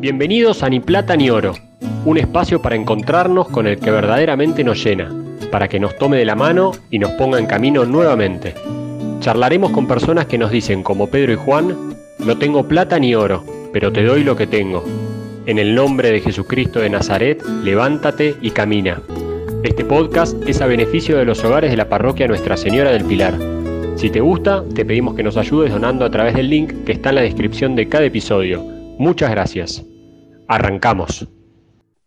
Bienvenidos a Ni Plata ni Oro, un espacio para encontrarnos con el que verdaderamente nos llena, para que nos tome de la mano y nos ponga en camino nuevamente. Charlaremos con personas que nos dicen, como Pedro y Juan, no tengo plata ni oro, pero te doy lo que tengo. En el nombre de Jesucristo de Nazaret, levántate y camina. Este podcast es a beneficio de los hogares de la parroquia Nuestra Señora del Pilar. Si te gusta, te pedimos que nos ayudes donando a través del link que está en la descripción de cada episodio. Muchas gracias. Arrancamos.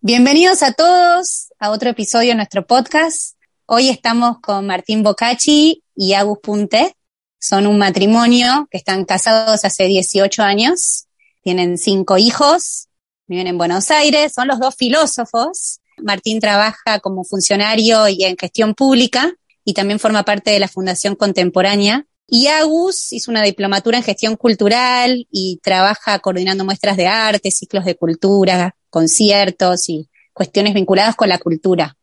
Bienvenidos a todos a otro episodio de nuestro podcast. Hoy estamos con Martín Bocacci y Agus Punte. Son un matrimonio que están casados hace 18 años, tienen cinco hijos, viven en Buenos Aires, son los dos filósofos. Martín trabaja como funcionario y en gestión pública y también forma parte de la Fundación Contemporánea, y Agus hizo una diplomatura en gestión cultural y trabaja coordinando muestras de arte, ciclos de cultura, conciertos y cuestiones vinculadas con la cultura.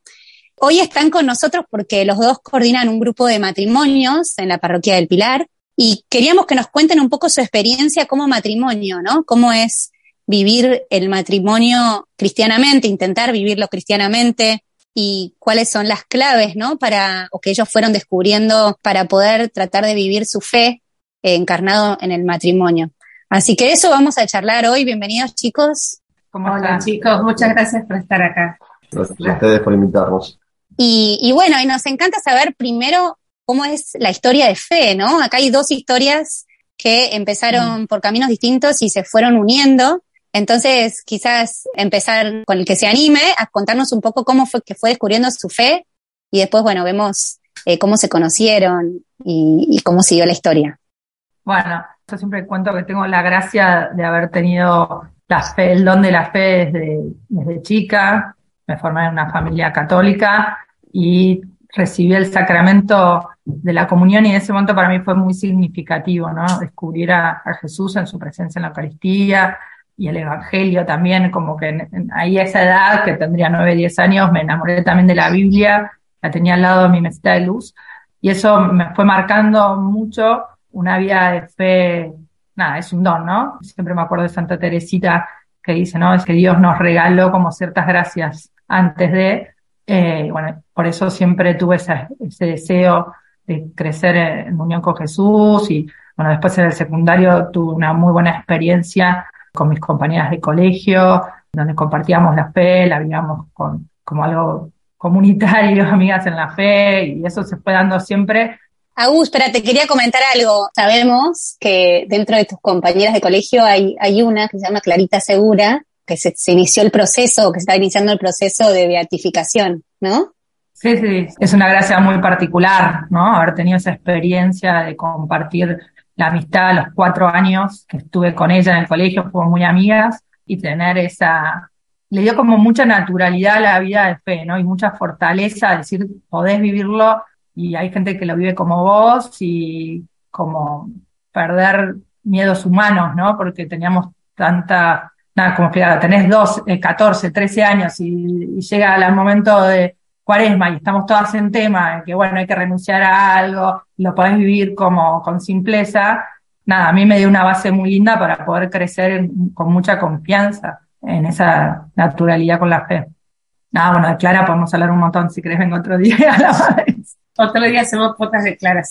Hoy están con nosotros porque los dos coordinan un grupo de matrimonios en la parroquia del Pilar y queríamos que nos cuenten un poco su experiencia como matrimonio, ¿no? Cómo es vivir el matrimonio cristianamente, intentar vivirlo cristianamente, y cuáles son las claves, ¿no? Para, o que ellos fueron descubriendo para poder tratar de vivir su fe encarnado en el matrimonio. Así que eso vamos a charlar hoy. Bienvenidos, chicos. ¿Cómo están, chicos? Muchas gracias por estar acá. Gracias a ustedes por invitarnos. Y, y bueno, y nos encanta saber primero cómo es la historia de fe, ¿no? Acá hay dos historias que empezaron mm. por caminos distintos y se fueron uniendo. Entonces, quizás empezar con el que se anime a contarnos un poco cómo fue que fue descubriendo su fe y después, bueno, vemos eh, cómo se conocieron y, cómo siguió la historia. Bueno, yo siempre cuento que tengo la gracia de haber tenido la fe, el don de la fe desde, chica. Me formé en una familia católica y recibí el sacramento de la comunión y en ese momento para mí fue muy significativo, ¿no? Descubrir a Jesús en su presencia en la Eucaristía, y el Evangelio también, como que ahí a esa edad, que tendría nueve, diez años, me enamoré también de la Biblia, la tenía al lado de mi mesita de luz, y eso me fue marcando mucho una vida de fe, nada, es un don, ¿no? Siempre me acuerdo de Santa Teresita que dice, ¿no? Es que Dios nos regaló como ciertas gracias antes de, eh, bueno, por eso siempre tuve ese deseo de crecer en unión con Jesús y, bueno, después en el secundario tuve una muy buena experiencia con mis compañeras de colegio, donde compartíamos la fe, la vivíamos con, como algo comunitario, amigas en la fe, y eso se fue dando siempre. Agus, espera, te quería comentar algo. Sabemos que dentro de tus compañeras de colegio hay, hay una que se llama Clarita Segura, que se, se inició el proceso, que se está iniciando el proceso de beatificación, ¿no? Sí, sí, es una gracia muy particular, ¿no? Haber tenido esa experiencia de compartir la amistad los cuatro años que estuve con ella en el colegio, fuimos muy amigas, y tener esa, le dio como mucha naturalidad a la vida de fe, ¿no? Y mucha fortaleza, decir, podés vivirlo, y hay gente que lo vive como vos, y como perder miedos humanos, ¿no? Porque teníamos tanta, nada, como que tenés dos, eh, 14, 13 años y, y llega el momento de, cuaresma y estamos todas en tema, que bueno, hay que renunciar a algo, lo podés vivir como con simpleza, nada, a mí me dio una base muy linda para poder crecer con mucha confianza en esa naturalidad con la fe. Nada, bueno, de Clara podemos hablar un montón, si querés vengo otro día a la vez. Otro día hacemos potas de Clara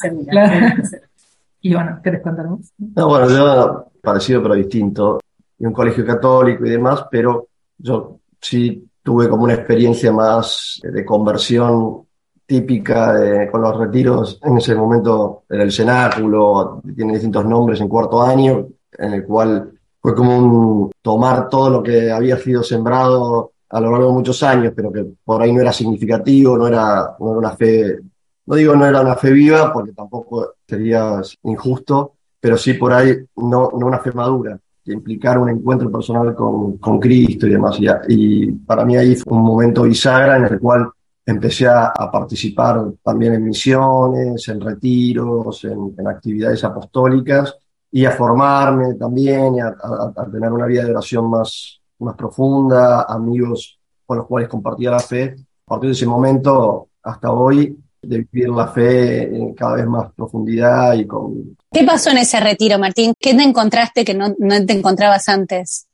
Y bueno, ¿querés contarnos? No, bueno, yo parecido pero distinto, en un colegio católico y demás, pero yo sí tuve como una experiencia más de conversión típica con los retiros. En ese momento era el cenáculo, tiene distintos nombres en cuarto año, en el cual fue como un tomar todo lo que había sido sembrado a lo largo de muchos años, pero que por ahí no era significativo, no era, no era una fe, no digo no era una fe viva, porque tampoco sería injusto, pero sí por ahí no, no una fe madura implicar un encuentro personal con, con Cristo y demás. Y, para mí ahí fue un momento bisagra en el cual empecé a, participar también en misiones, en retiros, en, actividades apostólicas y a formarme también y a, tener una vida de oración más, más profunda, amigos con los cuales compartía la fe. A partir de ese momento hasta hoy de vivir la fe en cada vez más profundidad y con... ¿Qué pasó en ese retiro, Martín? ¿Qué te encontraste que no, no te encontrabas antes?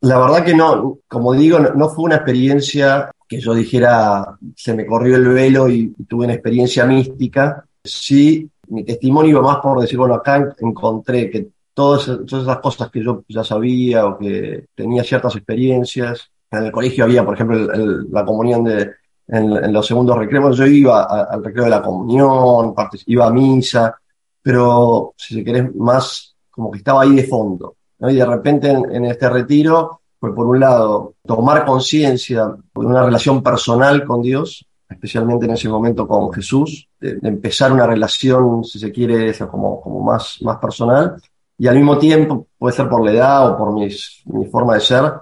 La verdad que no, como digo, no, no fue una experiencia que yo dijera, se me corrió el velo y tuve una experiencia mística. Sí, mi testimonio iba más por decir, bueno, acá encontré que todas, todas esas cosas que yo ya sabía o que tenía ciertas experiencias. En el colegio había, por ejemplo, el- el- la comunión de, en, en los segundos recreos. Yo iba a- al recreo de la comunión, iba a misa, pero si se querés, más como que estaba ahí de fondo. ¿no? Y de repente en, en este retiro fue, por un lado, tomar conciencia de una relación personal con Dios, especialmente en ese momento con Jesús, de, de empezar una relación, si se quiere, como, como más, más personal, y al mismo tiempo, puede ser por la edad o por mis, mi forma de ser,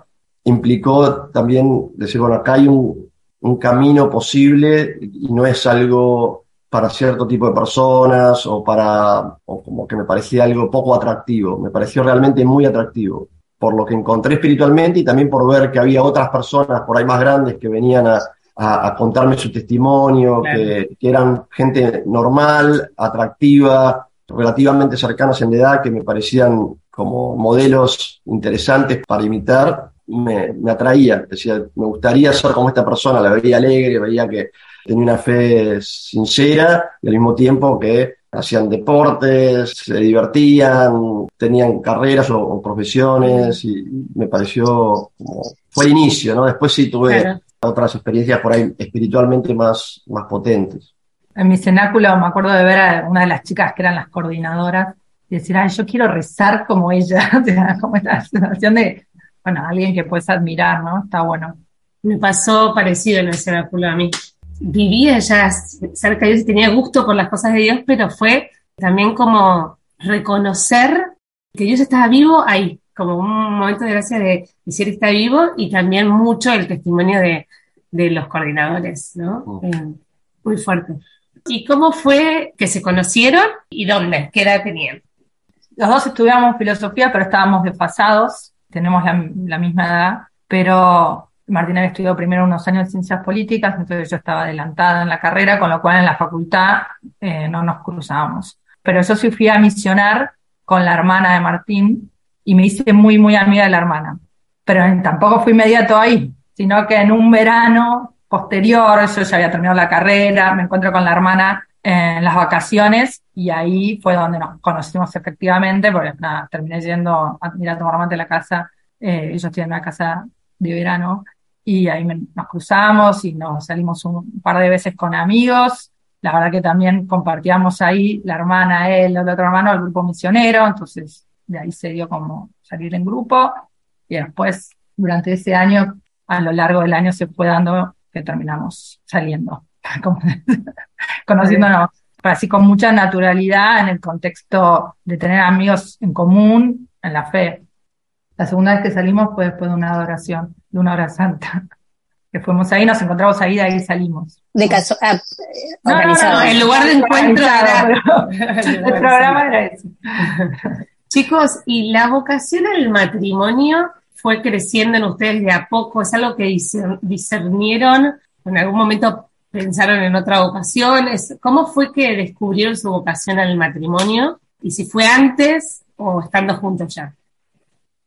implicó también decir, bueno, acá hay un, un camino posible y no es algo para cierto tipo de personas o para, o como que me parecía algo poco atractivo, me pareció realmente muy atractivo, por lo que encontré espiritualmente y también por ver que había otras personas por ahí más grandes que venían a, a, a contarme su testimonio, Claro. que, que eran gente normal, atractiva, relativamente cercanos en edad, que me parecían como modelos interesantes para imitar, me, me atraía. Decía, me gustaría ser como esta persona, la veía alegre, veía que tenía una fe sincera y al mismo tiempo que hacían deportes, se divertían, tenían carreras o, o profesiones y me pareció como, fue el inicio, ¿no? Después sí tuve Claro. otras experiencias por ahí espiritualmente más, más potentes. En mi cenáculo me acuerdo de ver a una de las chicas que eran las coordinadoras y decir, ay, yo quiero rezar como ella, o sea, como esta sensación de, bueno, alguien que puedes admirar, ¿no? Está bueno. Me pasó parecido en el cenáculo a mí. Vivía ya cerca de Dios y tenía gusto por las cosas de Dios, pero fue también como reconocer que Dios estaba vivo ahí, como un momento de gracia de decir que está vivo y también mucho el testimonio de, de los coordinadores, ¿no? Eh, muy fuerte. ¿Y cómo fue que se conocieron y dónde? ¿Qué edad tenían? Los dos estudiamos filosofía, pero estábamos desfasados, tenemos la, la misma edad, pero Martín había estudiado primero unos años de ciencias políticas, entonces yo estaba adelantada en la carrera, con lo cual en la facultad eh, no nos cruzábamos. Pero yo sí fui a misionar con la hermana de Martín y me hice muy, muy amiga de la hermana. Pero en- tampoco fui inmediato ahí, sino que en un verano posterior, yo ya había terminado la carrera, me encuentro con la hermana en las vacaciones y ahí fue donde nos conocimos efectivamente, porque nada, terminé yendo a ir a tomar mate la casa, eh, ellos tienen una casa de verano y ahí me- nos cruzamos y nos salimos un par de veces con amigos. La verdad que también compartíamos ahí la hermana, él, el otro hermano, el grupo misionero, entonces de ahí se dio como salir en grupo y después durante ese año, a lo largo del año se fue dando que terminamos saliendo, conociéndonos, así con mucha naturalidad en el contexto de tener amigos en común en la fe. La segunda vez que salimos fue después de una adoración, de una hora santa, que fuimos ahí, nos encontramos ahí, de ahí salimos. De caso, ah, No, no, no, el lugar de encuentro era- el programa era ese. Chicos, ¿y la vocación al matrimonio fue creciendo en ustedes de a poco? ¿Es algo que discer- discernieron? ¿En algún momento pensaron en otra vocación? ¿Cómo fue que descubrieron su vocación al matrimonio? ¿Y si fue antes o estando juntos ya?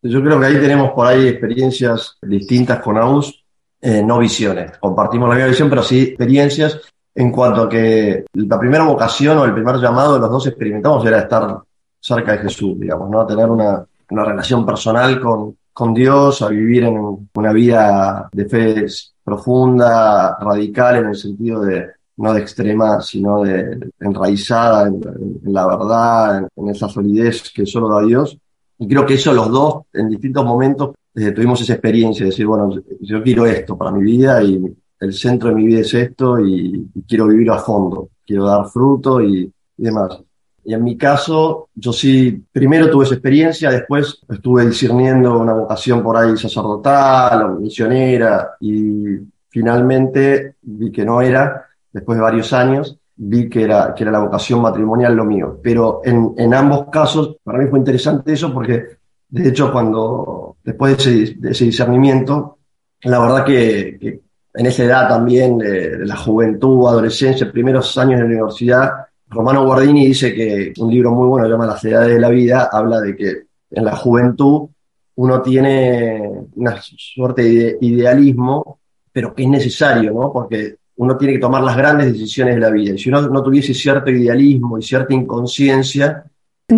Yo creo que ahí tenemos por ahí experiencias distintas con AUS, eh, no visiones. Compartimos la misma visión, pero sí experiencias en cuanto a que la primera vocación o el primer llamado de los dos experimentamos era estar cerca de Jesús, digamos, ¿no? Tener una, una relación personal con, con Dios, a vivir en una vida de fe profunda, radical, en el sentido de, no de extrema, sino de enraizada en, en la verdad, en, en esa solidez que solo da Dios. Y creo que eso los dos, en distintos momentos, eh, tuvimos esa experiencia de decir, bueno, yo quiero esto para mi vida y el centro de mi vida es esto y, y quiero vivir a fondo, quiero dar fruto y, y demás. Y en mi caso, yo sí, primero tuve esa experiencia, después estuve discerniendo una vocación por ahí sacerdotal o misionera y finalmente vi que no era, después de varios años, vi que era, que era la vocación matrimonial lo mío. Pero en, en ambos casos, para mí fue interesante eso porque, de hecho, cuando, después de ese, de ese discernimiento, la verdad que, que en esa edad también de, de la juventud, adolescencia, primeros años de la universidad, Romano Guardini dice que un libro muy bueno, llama Las edades de la vida, habla de que en la juventud uno tiene una suerte de idealismo, pero que es necesario, ¿no? Porque uno tiene que tomar las grandes decisiones de la vida. Y si uno no tuviese cierto idealismo y cierta inconsciencia,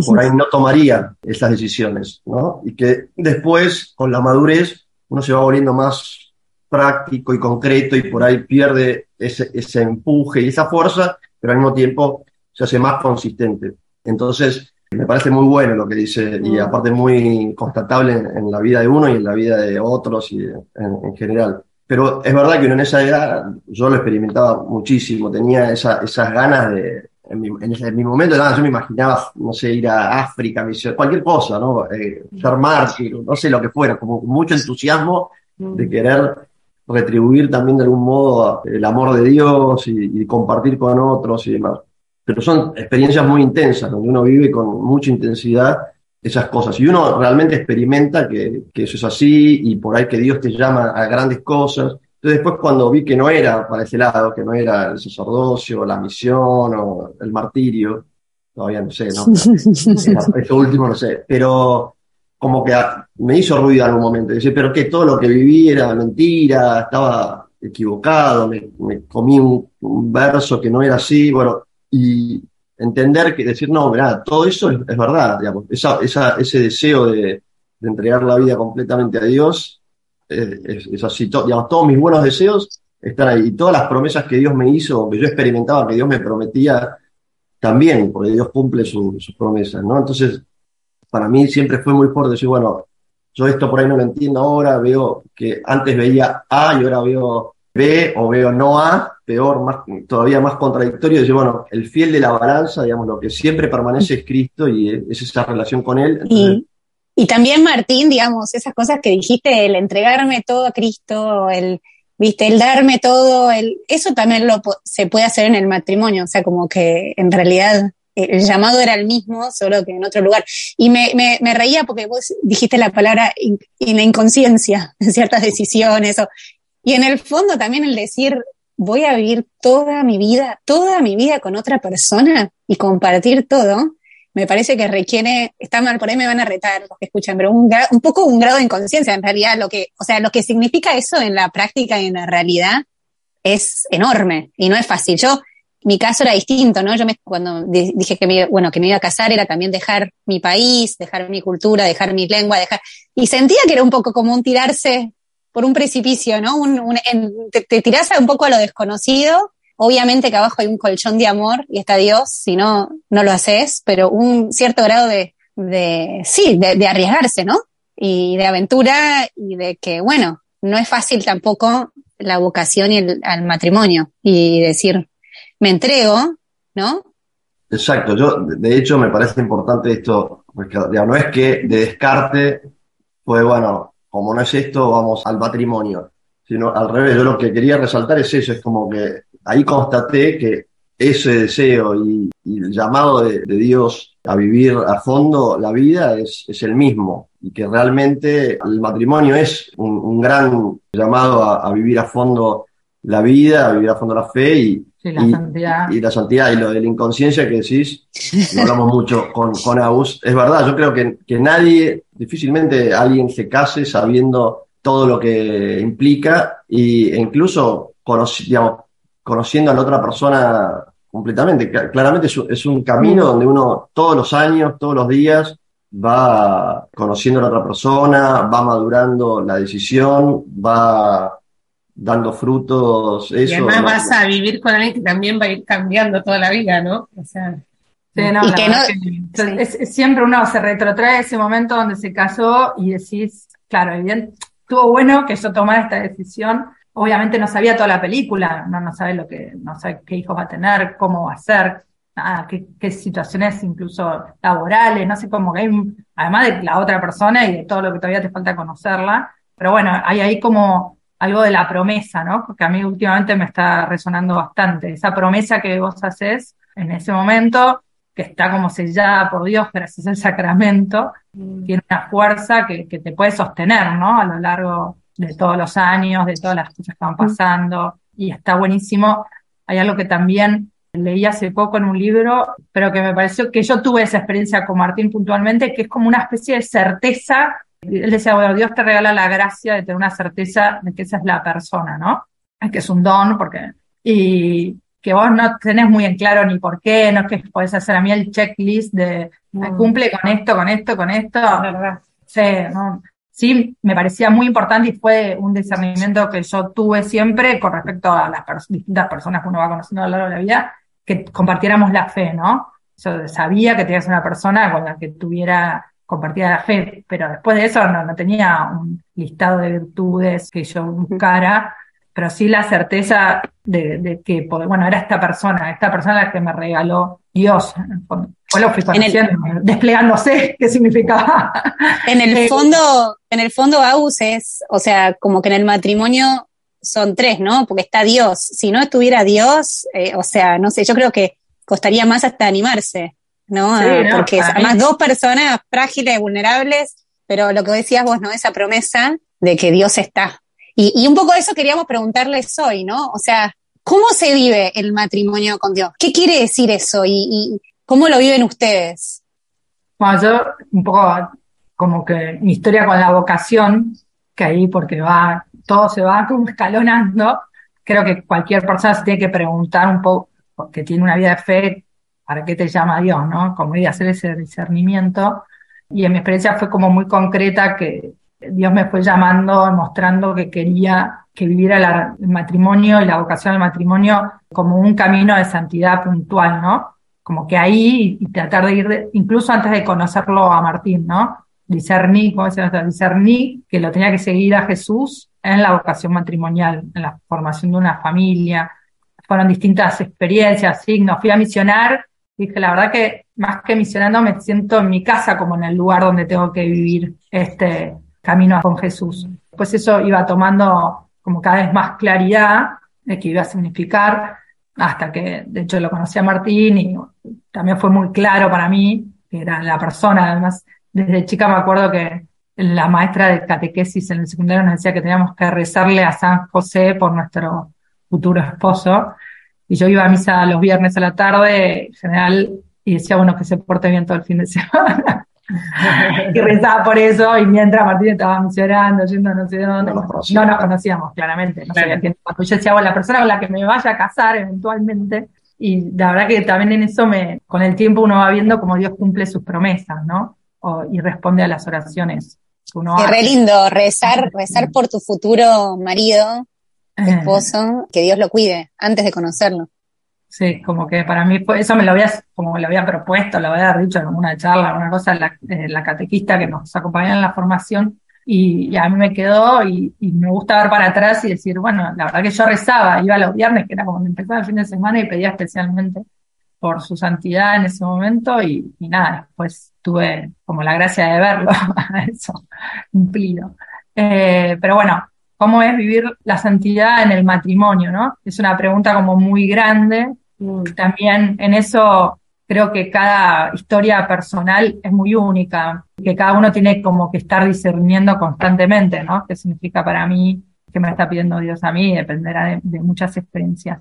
por ahí no tomaría esas decisiones, ¿no? Y que después, con la madurez, uno se va volviendo más práctico y concreto y por ahí pierde ese, ese empuje y esa fuerza, pero al mismo tiempo se hace más consistente. Entonces, me parece muy bueno lo que dice y mm. aparte muy constatable en, la vida de uno y en la vida de otros y en, general. Pero es verdad que en esa edad, yo lo experimentaba muchísimo, tenía esa, esas ganas de, en mi, en, ese, mi momento, nada, yo me imaginaba, no sé, ir a África, cualquier cosa, ¿no? Eh, ser mártir, no sé lo que fuera, como mucho entusiasmo de querer retribuir también de algún modo el amor de Dios y, y compartir con otros y demás. Pero son experiencias muy intensas, donde uno vive con mucha intensidad esas cosas. Y uno realmente experimenta que, que eso es así y por ahí que Dios te llama a grandes cosas entonces después cuando vi que no era para ese lado, que no era el sacerdocio, la misión o el martirio, todavía no sé, ¿no? Eso último no sé, pero como que me hizo ruido en un momento. Dice, pero que todo lo que viví era mentira, estaba equivocado, me, comí un, verso que no era así, bueno, y entender que decir, no, mira, todo eso es, verdad, digamos, esa, esa, ese deseo de, de entregar la vida completamente a Dios es, así, digamos, todos mis buenos deseos están ahí. Y todas las promesas que Dios me hizo, que yo experimentaba, que Dios me prometía, también, porque Dios cumple sus promesas, ¿no? Entonces, para mí siempre fue muy fuerte decir, bueno, yo esto por ahí no lo entiendo ahora, veo que antes veía A y ahora veo B o veo no A, peor, más, todavía más contradictorio, decir, bueno, el fiel de la balanza, digamos, lo que siempre permanece es Cristo y es esa relación con Él. Y también, Martín, digamos, esas cosas que dijiste, el entregarme todo a Cristo, el, viste, el darme todo, el, eso también lo, se puede hacer en el matrimonio, o sea, como que en realidad el llamado era el mismo, solo que en otro lugar. Y me, me, me reía porque vos dijiste la palabra in, la inconsciencia en ciertas decisiones. O, y en el fondo también el decir, voy a vivir toda mi vida, toda mi vida con otra persona y compartir todo, me parece que requiere, está mal, por ahí me van a retar los que escuchan, pero un, un poco un grado de inconsciencia en realidad, lo que, o sea, lo que significa eso en la práctica y en la realidad es enorme y no es fácil. Yo, mi caso era distinto, ¿no? Yo me, cuando dije que me, bueno, que me iba a casar era también dejar mi país, dejar mi cultura, dejar mi lengua, dejar, y sentía que era un poco como un tirarse por un precipicio, ¿no? Un, te, te tirás un poco a lo desconocido Obviamente que abajo hay un colchón de amor y está Dios, si no, no lo haces, pero un cierto grado de, sí, de, arriesgarse, ¿no? Y de aventura y de que, bueno, no es fácil tampoco la vocación y el al matrimonio y decir, me entrego, ¿no? Exacto, yo de hecho me parece importante esto, porque no es que de descarte, pues bueno, como no es esto, vamos al matrimonio, sino al revés, yo lo que quería resaltar es eso, es como que ahí constaté que ese deseo y, el llamado de, Dios a vivir a fondo la vida es, el mismo y que realmente el matrimonio es un, gran llamado a, vivir a fondo la vida, a vivir a fondo la fe y, la, santidad. y la santidad y lo de la inconsciencia que decís, lo hablamos mucho con, con Agus, es verdad, yo creo que, que nadie, difícilmente alguien se case sabiendo todo lo que implica e incluso digamos, conociendo a la otra persona completamente. Claramente es un, camino donde uno todos los años, todos los días, va conociendo a la otra persona, va madurando la decisión, va dando frutos. Eso, y además vas a vivir con alguien que también va a ir cambiando toda la vida, ¿no? O sea. es, siempre uno se retrotrae a ese momento donde se casó y decís, claro, evidente, estuvo bueno que yo tomara esta decisión, obviamente no sabía toda la película, no, no sabe lo que, no sabe qué hijos va a tener, cómo va a ser, nada, qué, qué situaciones incluso laborales, no sé cómo que hay, además de la otra persona y de todo lo que todavía te falta conocerla, pero bueno, hay ahí como algo de la promesa, ¿no? Porque a mí últimamente me está resonando bastante, esa promesa que vos haces en ese momento, que está como sellada por Dios gracias al sacramento, mm. tiene una fuerza que, que te puede sostener, ¿no? A lo largo de todos los años, de todas las cosas que van pasando, y está buenísimo. Hay algo que también leí hace poco en un libro, pero que me pareció que yo tuve esa experiencia con Martín puntualmente, que es como una especie de certeza Él decía, bueno, Dios te regala la gracia de tener una certeza de que esa es la persona, ¿no? Que es un don, porque, y que vos no tenés muy en claro ni por qué, no es que podés hacer a mí el checklist de Mm. cumple con esto, con esto, con esto. Es verdad. Sí, ¿no? sí, me parecía muy importante y fue un discernimiento que yo tuve siempre con respecto a las pers- distintas personas que uno va conociendo a lo largo de la vida, que compartiéramos la fe, ¿no? Yo sabía que tenía que ser una persona con la que tuviera compartida la fe, pero después de eso no, no tenía un listado de virtudes que yo buscara, pero sí la certeza de, de que, bueno, era esta persona, esta persona la que me regaló Dios. en el fondo. Después lo fui En el- conociendo, desplegándose, qué significaba. En el Eh, fondo, en el fondo, Agus es, o sea, como que en el matrimonio son tres, ¿no? Porque está Dios. Si no estuviera Dios, eh, o sea, no sé, yo creo que costaría más hasta animarse, ¿no? Sí, Ah, no, Porque además mí- dos personas frágiles, vulnerables, pero lo que decías vos, ¿no? Esa promesa de que Dios está. Y, y un poco eso queríamos preguntarles hoy, ¿no? O sea, ¿cómo se vive el matrimonio con Dios? ¿Qué quiere decir eso? ¿Y, y cómo lo viven ustedes? Bueno, yo un poco como que mi historia con la vocación, que ahí porque va, todo se va como escalonando, creo que cualquier persona se tiene que preguntar un poco, porque tiene una vida de fe, ¿para qué te llama Dios, no? Como ir a hacer ese discernimiento. Y en mi experiencia fue como muy concreta que Dios me fue llamando, mostrando que quería que viviera la- el matrimonio y la vocación del matrimonio como un camino de santidad puntual, ¿no? como que ahí y tratar de ir, incluso antes de conocerlo a Martín, ¿no? Discerní, ¿cómo se llama? Discerní que lo tenía que seguir a Jesús en la vocación matrimonial, en la formación de una familia. Fueron distintas experiencias, signos. Fui a misionar, dije, la verdad que más que misionando me siento en mi casa como en el lugar donde tengo que vivir este camino con Jesús. Pues eso iba tomando como cada vez más claridad de qué iba a significar hasta que de hecho lo conocí a Martín y también fue muy claro para mí que era la persona. Además, desde chica me acuerdo que la maestra de catequesis en el secundario nos decía que teníamos que rezarle a San José por nuestro futuro esposo. Y yo iba a misa los viernes a la tarde, en general, y decía, bueno, que se porte bien todo el fin de semana. y rezaba por eso, y mientras Martín estaba misionando, yendo no sé dónde, No nos conocíamos. no nos conocíamos, claramente, no Claro. sabía quién Yo decía, bueno, la persona con la que me vaya a casar eventualmente, y la verdad que también en eso me, con el tiempo uno va viendo cómo Dios cumple sus promesas, ¿no? O- y responde a las oraciones que uno Qué hace. re lindo rezar, rezar por tu futuro marido, Esposo, que Dios lo cuide antes de conocerlo. Sí, como que para mí fue, eso me lo había, como me lo había propuesto, lo había dicho en alguna charla, alguna cosa, la, eh, la catequista que nos acompañaba en la formación, y, y a mí me quedó, y, y me gusta ver para atrás y decir, bueno, la verdad que yo rezaba, iba los viernes, que era como empezaba el fin de semana, y pedía especialmente por su santidad en ese momento, y, y nada, después tuve como la gracia de verlo, eso cumplido. Eh, pero bueno, ¿cómo es vivir la santidad en el matrimonio, no? Es una pregunta como muy grande, Mm. también en eso creo que cada historia personal es muy única, que cada uno tiene como que estar discerniendo constantemente, ¿no? ¿Qué significa para mí? ¿Qué me está pidiendo Dios a mí? Dependerá de, de muchas experiencias.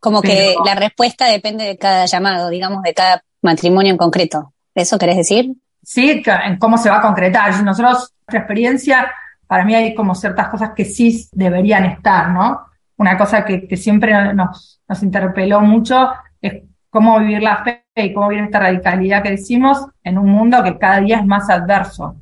Como que Pero- la respuesta depende de cada llamado, digamos, de cada matrimonio en concreto. ¿Eso querés decir? Sí, que- en cómo se va a concretar. Nosotros, nuestra experiencia, para mí hay como ciertas cosas que sí deberían estar, ¿no? Una cosa que, que siempre nos, nos interpeló mucho es cómo vivir la fe y cómo vivir esta radicalidad que decimos en un mundo que cada día es más adverso.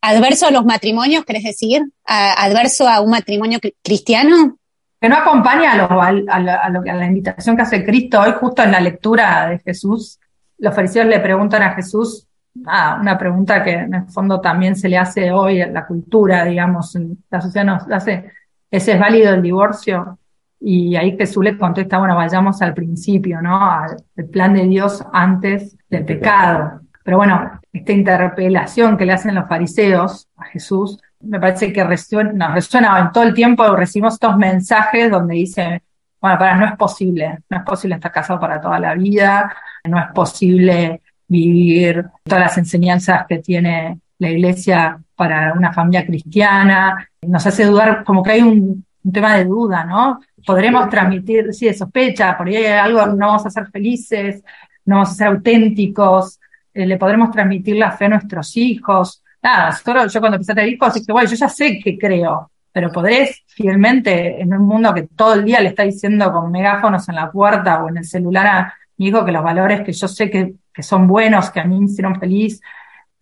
¿Adverso a los matrimonios, querés decir? ¿A- ¿Adverso a un matrimonio cri- cristiano? que no acompaña a, lo- a lo a la invitación que hace Cristo hoy, justo en la lectura de Jesús. Los fariseos le preguntan a Jesús ah, una pregunta que en el fondo también se le hace hoy en la cultura, digamos, la sociedad nos hace, ¿ese es válido el divorcio? Y ahí Jesús le contesta, bueno, vayamos al principio, ¿no? Al plan de Dios antes del pecado. Pero bueno, esta interpelación que le hacen los fariseos a Jesús, me parece que resuena, nos resuena en todo el tiempo, recibimos estos mensajes donde dice, bueno, para, no es posible, no es posible estar casado para toda la vida, no es posible vivir todas las enseñanzas que tiene la iglesia para una familia cristiana, nos hace dudar, como que hay un, un tema de duda, ¿no? Podremos transmitir, sí, de sospecha, por ahí hay algo, no vamos a ser felices, no vamos a ser auténticos, eh, le podremos transmitir la fe a nuestros hijos. nada, nosotros, yo cuando empecé a tener hijos, dije, bueno, yo ya sé que creo, pero podrés fielmente en un mundo que todo el día le está diciendo con megáfonos en la puerta o en el celular a mi hijo que los valores que yo sé que, que son buenos, que a mí me hicieron feliz,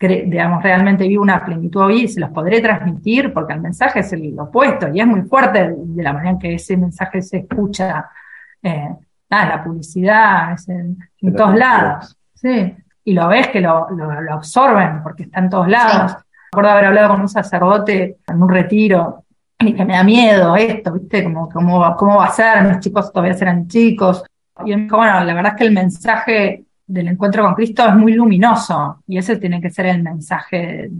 digamos, realmente vivo una plenitud hoy y se los podré transmitir porque el mensaje es el opuesto y es muy fuerte de la manera en que ese mensaje se escucha. Eh, la publicidad es en, todos lados. Sí. Y lo ves que lo, lo, absorben porque está en todos lados. Sí. Recuerdo haber hablado con un sacerdote en un retiro y que me da miedo esto, ¿viste? Como, cómo, cómo va a ser, mis chicos todavía serán chicos. Y él me dijo, bueno, la verdad es que el mensaje del encuentro con Cristo es muy luminoso y ese tiene que ser el mensaje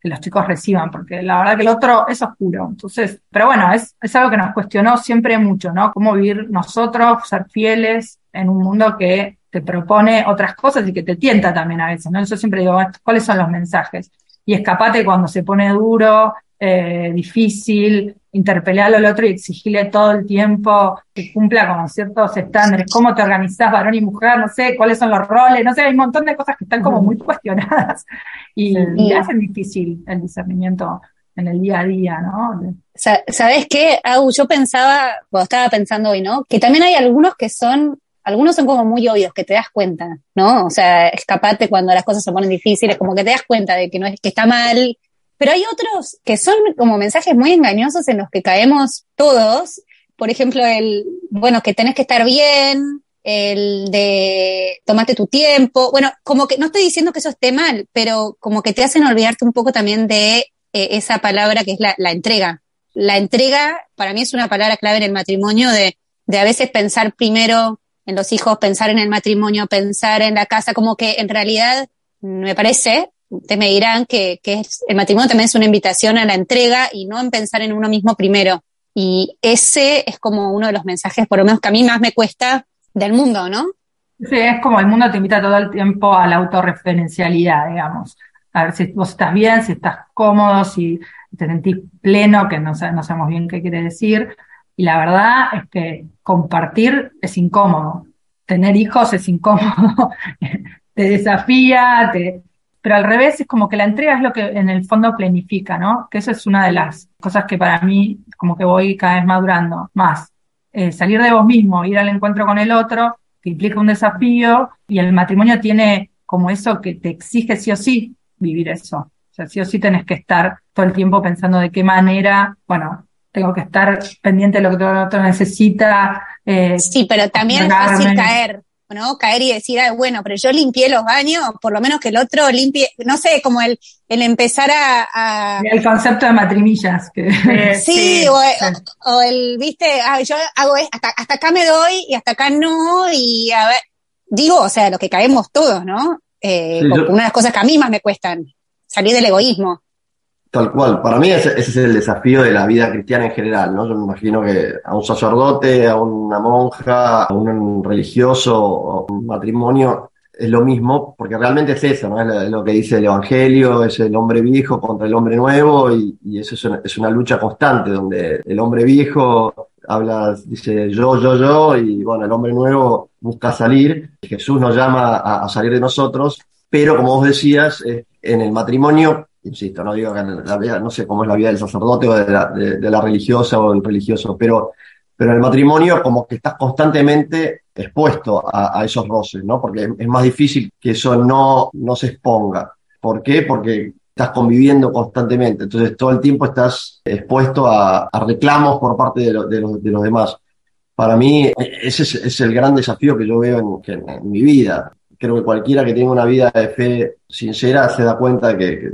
que los chicos reciban, porque la verdad que el otro es oscuro. Entonces, pero bueno, es, es algo que nos cuestionó siempre mucho, ¿no? Cómo vivir nosotros, ser fieles en un mundo que te propone otras cosas y que te tienta también a veces, ¿no? Yo siempre digo, ¿cuáles son los mensajes? Y escapate cuando se pone duro, eh, difícil, interpelarlo al otro y exigirle todo el tiempo que cumpla con ciertos estándares, cómo te organizás varón y mujer, no sé, cuáles son los roles, no sé, hay un montón de cosas que están como muy cuestionadas y, y hacen difícil el discernimiento en el día a día, ¿no? ¿Sabes qué, Au? Yo pensaba, estaba pensando hoy, ¿no? Que también hay algunos que son, algunos son como muy obvios, que te das cuenta, ¿no? O sea, escapate cuando las cosas se ponen difíciles, como que te das cuenta de que no es, que está mal, pero hay otros que son como mensajes muy engañosos en los que caemos todos. Por ejemplo, el, bueno, que tenés que estar bien, el de tomarte tu tiempo. Bueno, como que no estoy diciendo que eso esté mal, pero como que te hacen olvidarte un poco también de eh, esa palabra que es la, la, entrega. La entrega para mí es una palabra clave en el matrimonio de, de a veces pensar primero en los hijos, pensar en el matrimonio, pensar en la casa, como que en realidad me parece te me dirán que, el matrimonio también es una invitación a la entrega y no en pensar en uno mismo primero. Y ese es como uno de los mensajes, por lo menos que a mí más me cuesta del mundo, ¿no? Sí, es como el mundo te invita todo el tiempo a la autorreferencialidad, digamos. A ver si vos estás bien, si estás cómodo, si te sentís pleno, que no, no sabemos bien qué quiere decir. Y la verdad es que compartir es incómodo. Tener hijos es incómodo. te desafía, te, pero al revés es como que la entrega es lo que en el fondo planifica, ¿no? Que eso es una de las cosas que para mí como que voy cada vez madurando más. Eh, salir de vos mismo, ir al encuentro con el otro, que implica un desafío, y el matrimonio tiene como eso que te exige sí o sí vivir eso. O sea, sí o sí tenés que estar todo el tiempo pensando de qué manera, bueno, tengo que estar pendiente de lo que el otro necesita. Eh, sí, pero también es fácil caer ¿no? Caer y decir, ah, bueno, pero yo limpié los baños, por lo menos que el otro limpie, no sé, como el, el empezar a, El concepto de matrimillas. Que... sí, O, el, viste, ah, yo hago hasta, hasta acá me doy y hasta acá no, y a ver, digo, o sea, lo que caemos todos, ¿no? Eh, Una de las cosas que a mí más me cuestan, salir del egoísmo. Tal cual. Para mí ese, es el desafío de la vida cristiana en general, ¿no? Yo me imagino que a un sacerdote, a una monja, a un religioso, a un matrimonio, es lo mismo, porque realmente es eso, ¿no? Es lo que dice el Evangelio, es el hombre viejo contra el hombre nuevo, y, eso es una, lucha constante, donde el hombre viejo habla, dice yo, yo, yo, y bueno, el hombre nuevo busca salir. Jesús nos llama a, a salir de nosotros, pero como vos decías, en el matrimonio insisto, no digo que la vida, no sé cómo es la vida del sacerdote o de la, religiosa o del religioso, pero, pero en el matrimonio como que estás constantemente expuesto a, esos roces, ¿no? Porque es más difícil que eso no, no se exponga. ¿Por qué? Porque estás conviviendo constantemente, entonces todo el tiempo estás expuesto a, reclamos por parte de, los, de, los, demás. Para mí ese es, el gran desafío que yo veo en, en mi vida creo que cualquiera que tenga una vida de fe sincera se da cuenta de que,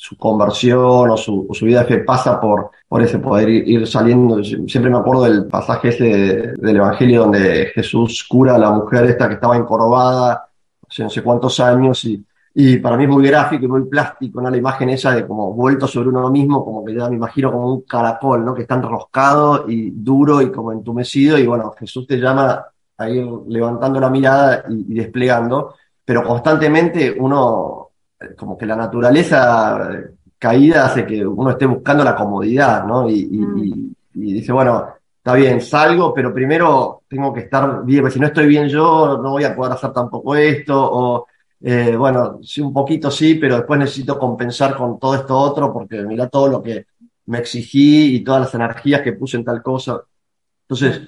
su conversión o su, su, vida de fe pasa por, por ese poder ir, saliendo. Siempre me acuerdo del pasaje ese del Evangelio donde Jesús cura a la mujer esta que estaba encorvada hace no sé cuántos años y, y para mí es muy gráfico y muy plástico, ¿no? La imagen esa de como vuelto sobre uno mismo, como que ya me imagino como un caracol, ¿no? Que está enroscado y duro y como entumecido y bueno, Jesús te llama a ir levantando la mirada y desplegando, pero constantemente uno como que la naturaleza caída hace que uno esté buscando la comodidad, ¿no? Y, mm. y, y, dice, bueno, está bien, salgo, pero primero tengo que estar bien, porque si no estoy bien yo, no voy a poder hacer tampoco esto, o eh, bueno, sí, un poquito sí, pero después necesito compensar con todo esto otro porque mira todo lo que me exigí y todas las energías que puse en tal cosa. Entonces,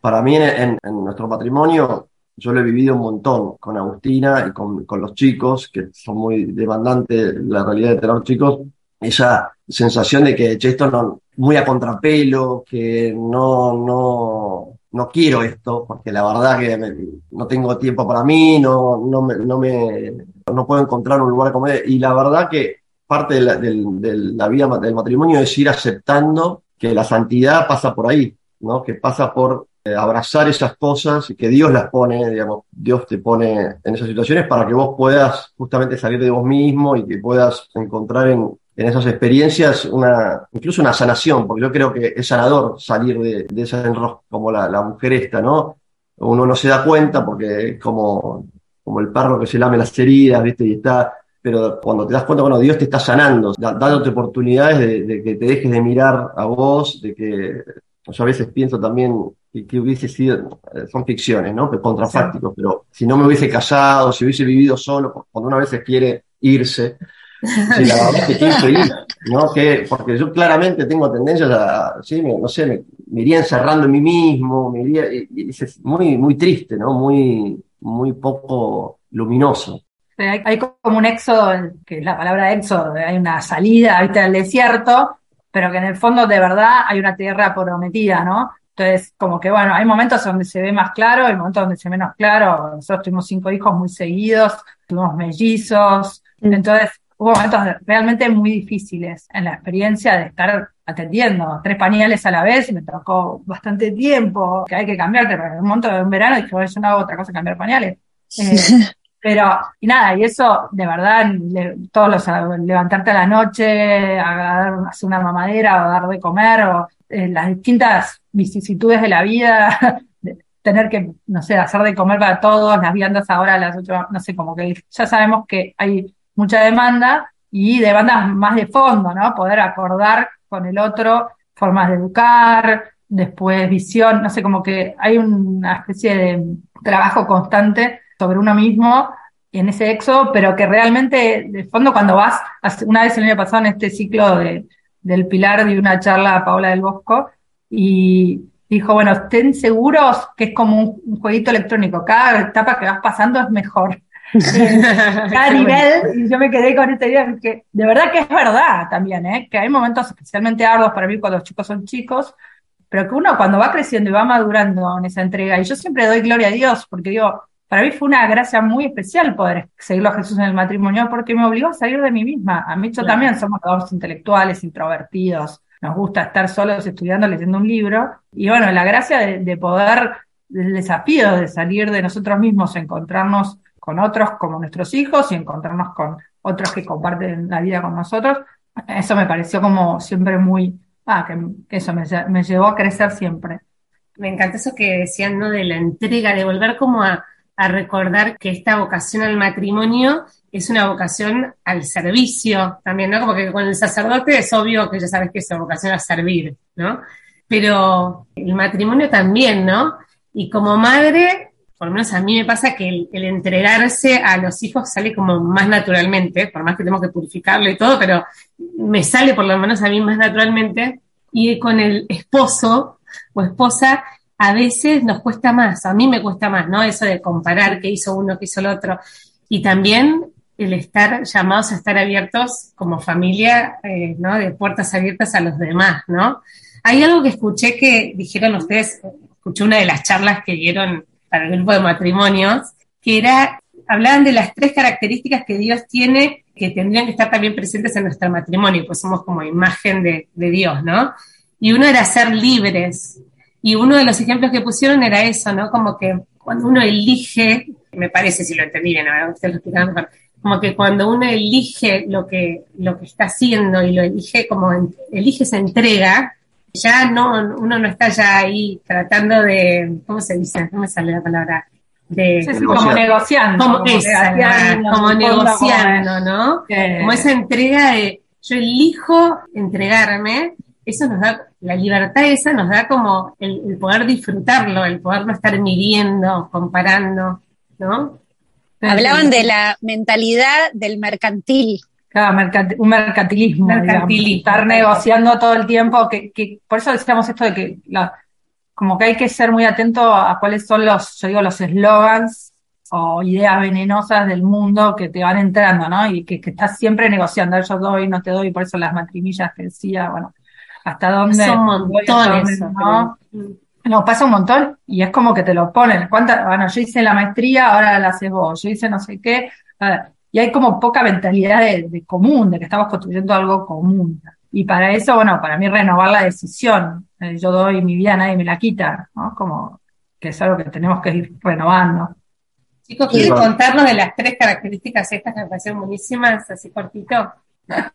para mí en, en nuestro matrimonio, yo lo he vivido un montón con Agustina y con, con los chicos, que son muy demandantes la realidad de tener chicos, esa sensación de que che, esto no, muy a contrapelo, que no, no, no quiero esto, porque la verdad que no tengo tiempo para mí, no, no, me, no, me, no puedo encontrar un lugar como Y la verdad que parte de la, de la vida del matrimonio es ir aceptando que la santidad pasa por ahí, ¿no? Que pasa por abrazar esas cosas y que Dios las pone, digamos, Dios te pone en esas situaciones para que vos puedas justamente salir de vos mismo y que puedas encontrar en, en esas experiencias una, incluso una sanación, porque yo creo que es sanador salir de, de enrosco, como la, la, mujer esta, ¿no? Uno no se da cuenta porque es como, como el perro que se lame las heridas, ¿viste? Y está, pero cuando te das cuenta, bueno, Dios te está sanando, dándote oportunidades de, de, que te dejes de mirar a vos, de que, yo a veces pienso también que, que hubiese sido, eh, son ficciones, ¿no? Contrafácticos, pero si no me hubiese casado, si hubiese vivido solo, cuando una vez quiere irse, Sí, la verdad que feliz, ¿no? Que, porque yo claramente tengo tendencias a, sí, me, no sé, me, me, iría encerrando en mí mismo, me iría, y, y es muy, muy triste, ¿no? Muy, muy poco luminoso. Hay, hay, como un éxodo, que es la palabra éxodo, hay una salida, ahorita al desierto, pero que en el fondo de verdad hay una tierra prometida, ¿no? Entonces, como que bueno, hay momentos donde se ve más claro, hay momentos donde se ve menos claro. Nosotros tuvimos cinco hijos muy seguidos, tuvimos mellizos, mm. entonces hubo momentos realmente muy difíciles en la experiencia de estar atendiendo tres pañales a la vez y me tocó bastante tiempo que hay que cambiar, pero un momento de un verano dije, yo no hago otra cosa que cambiar pañales. Eh, pero, y nada, y eso, de verdad, todos los, levantarte a la noche, hacer una mamadera o dar de comer, o eh, las distintas vicisitudes de la vida, tener que, no sé, hacer de comer para todos, las viandas ahora a las ocho, no sé, como que ya sabemos que hay mucha demanda y demandas más de fondo, ¿no? Poder acordar con el otro formas de educar, después visión, no sé, como que hay una especie de trabajo constante sobre uno mismo en ese exo, pero que realmente, de fondo, cuando vas, una vez el año pasado en este ciclo de, del Pilar de una charla a Paola del Bosco, y dijo, bueno, estén seguros que es como un, un jueguito electrónico, cada etapa que vas pasando es mejor cada nivel, y yo me quedé con esta idea, que de verdad que es verdad también, ¿eh? que hay momentos especialmente arduos para mí cuando los chicos son chicos, pero que uno cuando va creciendo y va madurando en esa entrega, y yo siempre doy gloria a Dios, porque digo, para mí fue una gracia muy especial poder seguirlo a Jesús en el matrimonio, porque me obligó a salir de mí misma. A mí yo también somos dos intelectuales, introvertidos, nos gusta estar solos estudiando, leyendo un libro, y bueno, la gracia de, de poder, el desafío de salir de nosotros mismos, encontrarnos con otros como nuestros hijos y encontrarnos con otros que comparten la vida con nosotros. Eso me pareció como siempre muy, ah, que, eso me, me, llevó a crecer siempre. Me encanta eso que decían, ¿no? De la entrega, de volver como a, a recordar que esta vocación al matrimonio es una vocación al servicio también, ¿no? Como que con el sacerdote es obvio que ya sabes que es una vocación a servir, ¿no? Pero el matrimonio también, ¿no? Y como madre, por lo menos a mí me pasa que el, entregarse a los hijos sale como más naturalmente, por más que tenemos que purificarlo y todo, pero me sale por lo menos a mí más naturalmente. Y con el esposo o esposa, a veces nos cuesta más, a mí me cuesta más, ¿no? Eso de comparar qué hizo uno, qué hizo el otro. Y también el estar llamados a estar abiertos como familia, eh, ¿no? De puertas abiertas a los demás, ¿no? Hay algo que escuché que dijeron ustedes, escuché una de las charlas que dieron para el grupo de matrimonios, que era, hablaban de las tres características que Dios tiene que tendrían que estar también presentes en nuestro matrimonio, pues somos como imagen de, de Dios, ¿no? Y uno era ser libres. Y uno de los ejemplos que pusieron era eso, ¿no? Como que cuando uno elige, me parece si lo entendí bien, ahora ustedes lo explicaron como que cuando uno elige lo que, lo que está haciendo y lo elige como elige esa entrega, ya no, uno no está ya ahí tratando de, ¿cómo se dice? No me sale la palabra. De, como, negociando. Como, como negociando, ¿no? Como esa entrega de yo elijo entregarme, eso nos da, la libertad esa nos da como el, poder disfrutarlo, el poder no estar midiendo, comparando, ¿no? Hablaban de la mentalidad del mercantil. Claro, un mercantilismo. Mercantilismo. estar negociando todo el tiempo, que, que por eso decíamos esto de que la, como que hay que ser muy atento a cuáles son los, yo digo, los eslogans o ideas venenosas del mundo que te van entrando, ¿no? Y que, que estás siempre negociando, yo doy, no te doy, por eso las matrimillas que decía, bueno, hasta dónde. Son montones, ¿no? No, pasa un montón y es como que te lo ponen. ¿Cuánta? Bueno, yo hice la maestría, ahora la haces vos. Yo hice no sé qué. Y hay como poca mentalidad de, común, de que estamos construyendo algo común. Y para eso, bueno, para mí renovar la decisión. Eh, yo doy mi vida, nadie me la quita, ¿no? Como que es algo que tenemos que ir renovando. Chicos, ¿quieren contarnos de las tres características estas que me parecieron buenísimas, así cortito?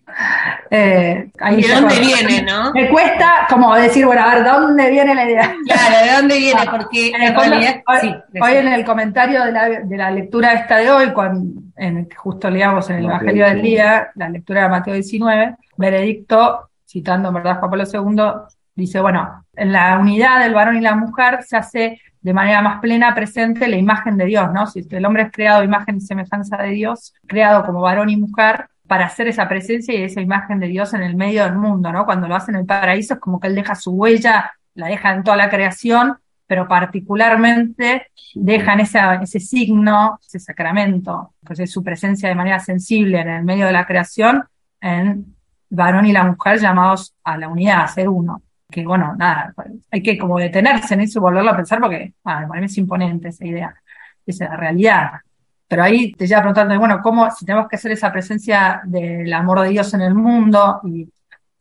Eh, ahí ¿De dónde viene, no? Me cuesta como decir, bueno, a ver, ¿de dónde viene la idea? Claro, ¿de dónde viene? Porque en realidad, hoy, hoy, en el comentario de la, de la, lectura esta de hoy, cuando en, justo leamos en el Evangelio del Día, la lectura de Mateo 19, Benedicto, citando en verdad Juan Pablo II, dice, bueno, en la unidad del varón y la mujer se hace de manera más plena presente la imagen de Dios, ¿no? Si el hombre es creado imagen y semejanza de Dios, creado como varón y mujer, para hacer esa presencia y esa imagen de Dios en el medio del mundo, ¿no? Cuando lo hace en el paraíso es como que él deja su huella, la deja en toda la creación, pero particularmente dejan ese signo, ese sacramento, pues es su presencia de manera sensible en el medio de la creación, en varón y la mujer llamados a la unidad, a ser uno. Que bueno, nada, hay que como detenerse en eso y volverlo a pensar porque, bueno, para mí es imponente esa idea, esa realidad. Pero ahí te lleva preguntando, bueno, ¿cómo, si tenemos que hacer esa presencia del amor de Dios en el mundo? Y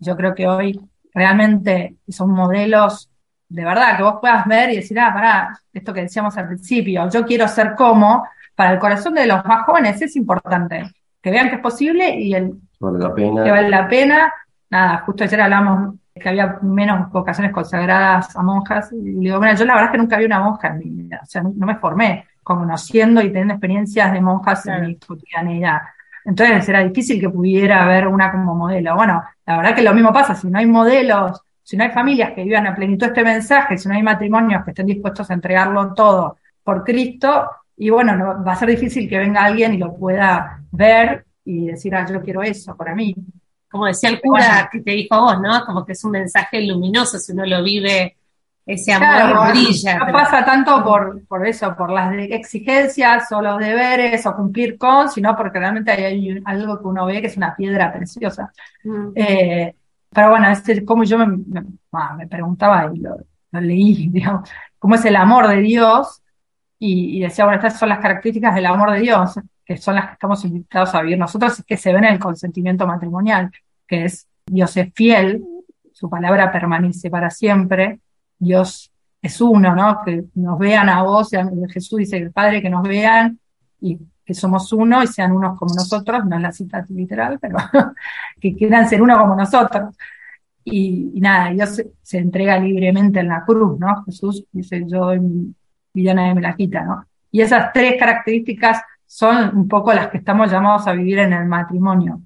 yo creo que hoy realmente son modelos de verdad que vos puedas ver y decir, ah, pará, esto que decíamos al principio, yo quiero ser como, para el corazón de los más jóvenes es importante, que vean que es posible y el, vale la pena. que vale la pena. Nada, justo ayer hablamos que había menos vocaciones consagradas a monjas, y digo, mira, yo la verdad es que nunca vi una monja en mi vida, o sea, no me formé conociendo y teniendo experiencias de monjas en mi cotidianidad. Entonces era difícil que pudiera haber una como modelo. Bueno, la verdad que lo mismo pasa, si no hay modelos, si no hay familias que vivan a plenitud este mensaje, si no hay matrimonios que estén dispuestos a entregarlo todo por Cristo, y bueno, va a ser difícil que venga alguien y lo pueda ver y decir, ah, yo quiero eso para mí. Como decía el cura que te dijo vos, ¿no? Como que es un mensaje luminoso si uno lo vive ese amor brilla. No pasa tanto por, por eso, por las exigencias o los deberes o cumplir con, sino porque realmente hay, algo que uno ve que es una piedra preciosa. Mm. Eh, pero bueno, es como yo me, me, preguntaba y lo, leí, digamos, cómo es el amor de Dios y, decía, bueno, estas son las características del amor de Dios, que son las que estamos invitados a vivir nosotros, y que se ven en el consentimiento matrimonial, que es Dios es fiel, su palabra permanece para siempre, Dios es uno, ¿no? Que nos vean a vos, Jesús dice el Padre que nos vean y que somos uno y sean unos como nosotros, no es la cita literal, pero que quieran ser uno como nosotros. Y, nada, Dios se, entrega libremente en la cruz, ¿no? Jesús dice, yo doy mi me la quita, ¿no? Y esas tres características son un poco las que estamos llamados a vivir en el matrimonio.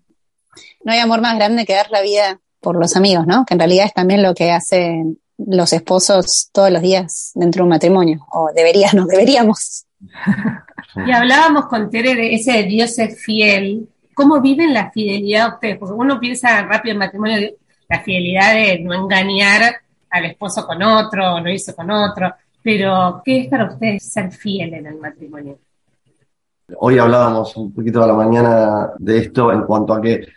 No hay amor más grande que dar la vida por los amigos, ¿no? Que en realidad es también lo que hacen los esposos todos los días dentro de un matrimonio, o deberíamos, deberíamos. Y hablábamos con Tere de ese Dios es fiel. ¿Cómo viven la fidelidad ustedes? Porque uno piensa rápido en matrimonio, la fidelidad de no engañar al esposo con otro, no irse con otro, pero ¿qué es para ustedes ser fiel en el matrimonio? Hoy hablábamos un poquito a la mañana de esto en cuanto a que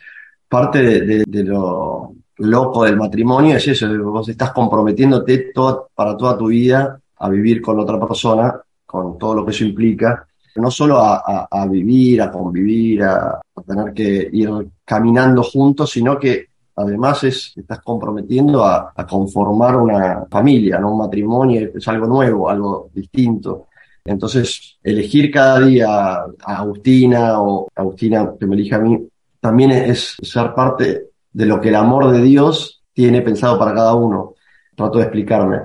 parte de lo loco del matrimonio es eso, vos estás comprometiéndote para toda tu vida a vivir con otra persona, con todo lo que eso implica, no solo a, vivir, a convivir, a, tener que ir caminando juntos, sino que además es, estás comprometiendo a, conformar una familia, ¿no? un matrimonio, es algo nuevo, algo distinto. Entonces, elegir cada día a Agustina o Agustina que me elija a mí, también es ser parte de lo que el amor de Dios tiene pensado para cada uno. Trato de explicarme.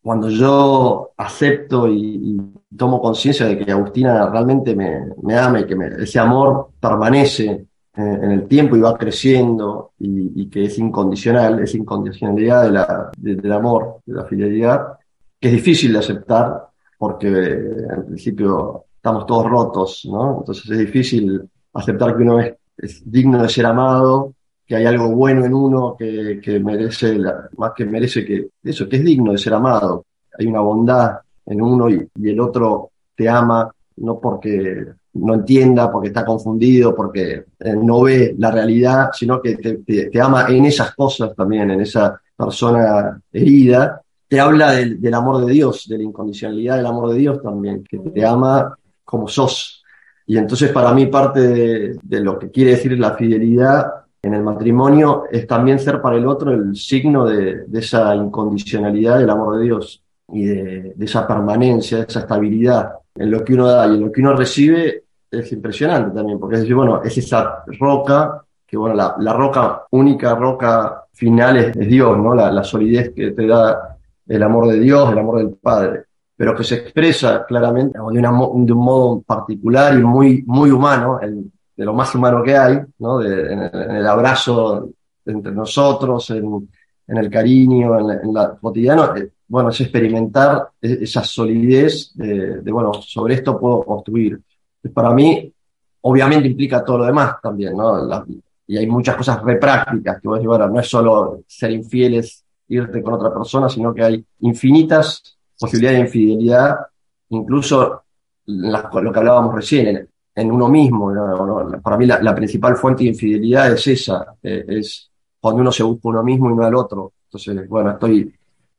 Cuando yo acepto y, tomo conciencia de que Agustina realmente me, ama y que ese amor permanece eh, en, el tiempo y va creciendo y, que es incondicional, esa incondicionalidad del amor, de la fidelidad, que es difícil de aceptar porque al principio estamos todos rotos, ¿no? Entonces es difícil aceptar que uno es, digno de ser amado, que hay algo bueno en uno que, que merece, más que merece que eso, que es digno de ser amado. Hay una bondad en uno y, y el otro te ama, no porque no entienda, porque está confundido, porque eh, no ve la realidad, sino que te, ama en esas cosas también, en esa persona herida. Te habla del, amor de Dios, de la incondicionalidad del amor de Dios también, que te ama como sos. Y entonces para mí parte de, lo que quiere decir la fidelidad en el matrimonio es también ser para el otro el signo de, esa incondicionalidad del amor de Dios y de, de esa permanencia, de esa estabilidad en lo que uno da y en lo que uno recibe es impresionante también, porque es decir, bueno, es esa roca, que bueno, la, la roca, única roca final es, Dios, ¿no? La, la, solidez que te da el amor de Dios, el amor del Padre, pero que se expresa claramente de, una, de un modo particular y muy, muy humano, de lo más humano que hay, ¿no? De, en, el, abrazo entre nosotros, en, en el cariño, en, en la cotidiano, eh, bueno, es experimentar e-, esa solidez de, bueno, sobre esto puedo construir. Para mí, obviamente implica todo lo demás también, ¿no? y hay muchas cosas reprácticas que vos decís, bueno, no es solo ser infieles, irte con otra persona, sino que hay infinitas posibilidades de infidelidad, incluso lo que hablábamos recién, en, uno mismo. Para mí la, principal fuente de infidelidad es esa, eh, es cuando uno se busca uno mismo y no al otro. Entonces, bueno, estoy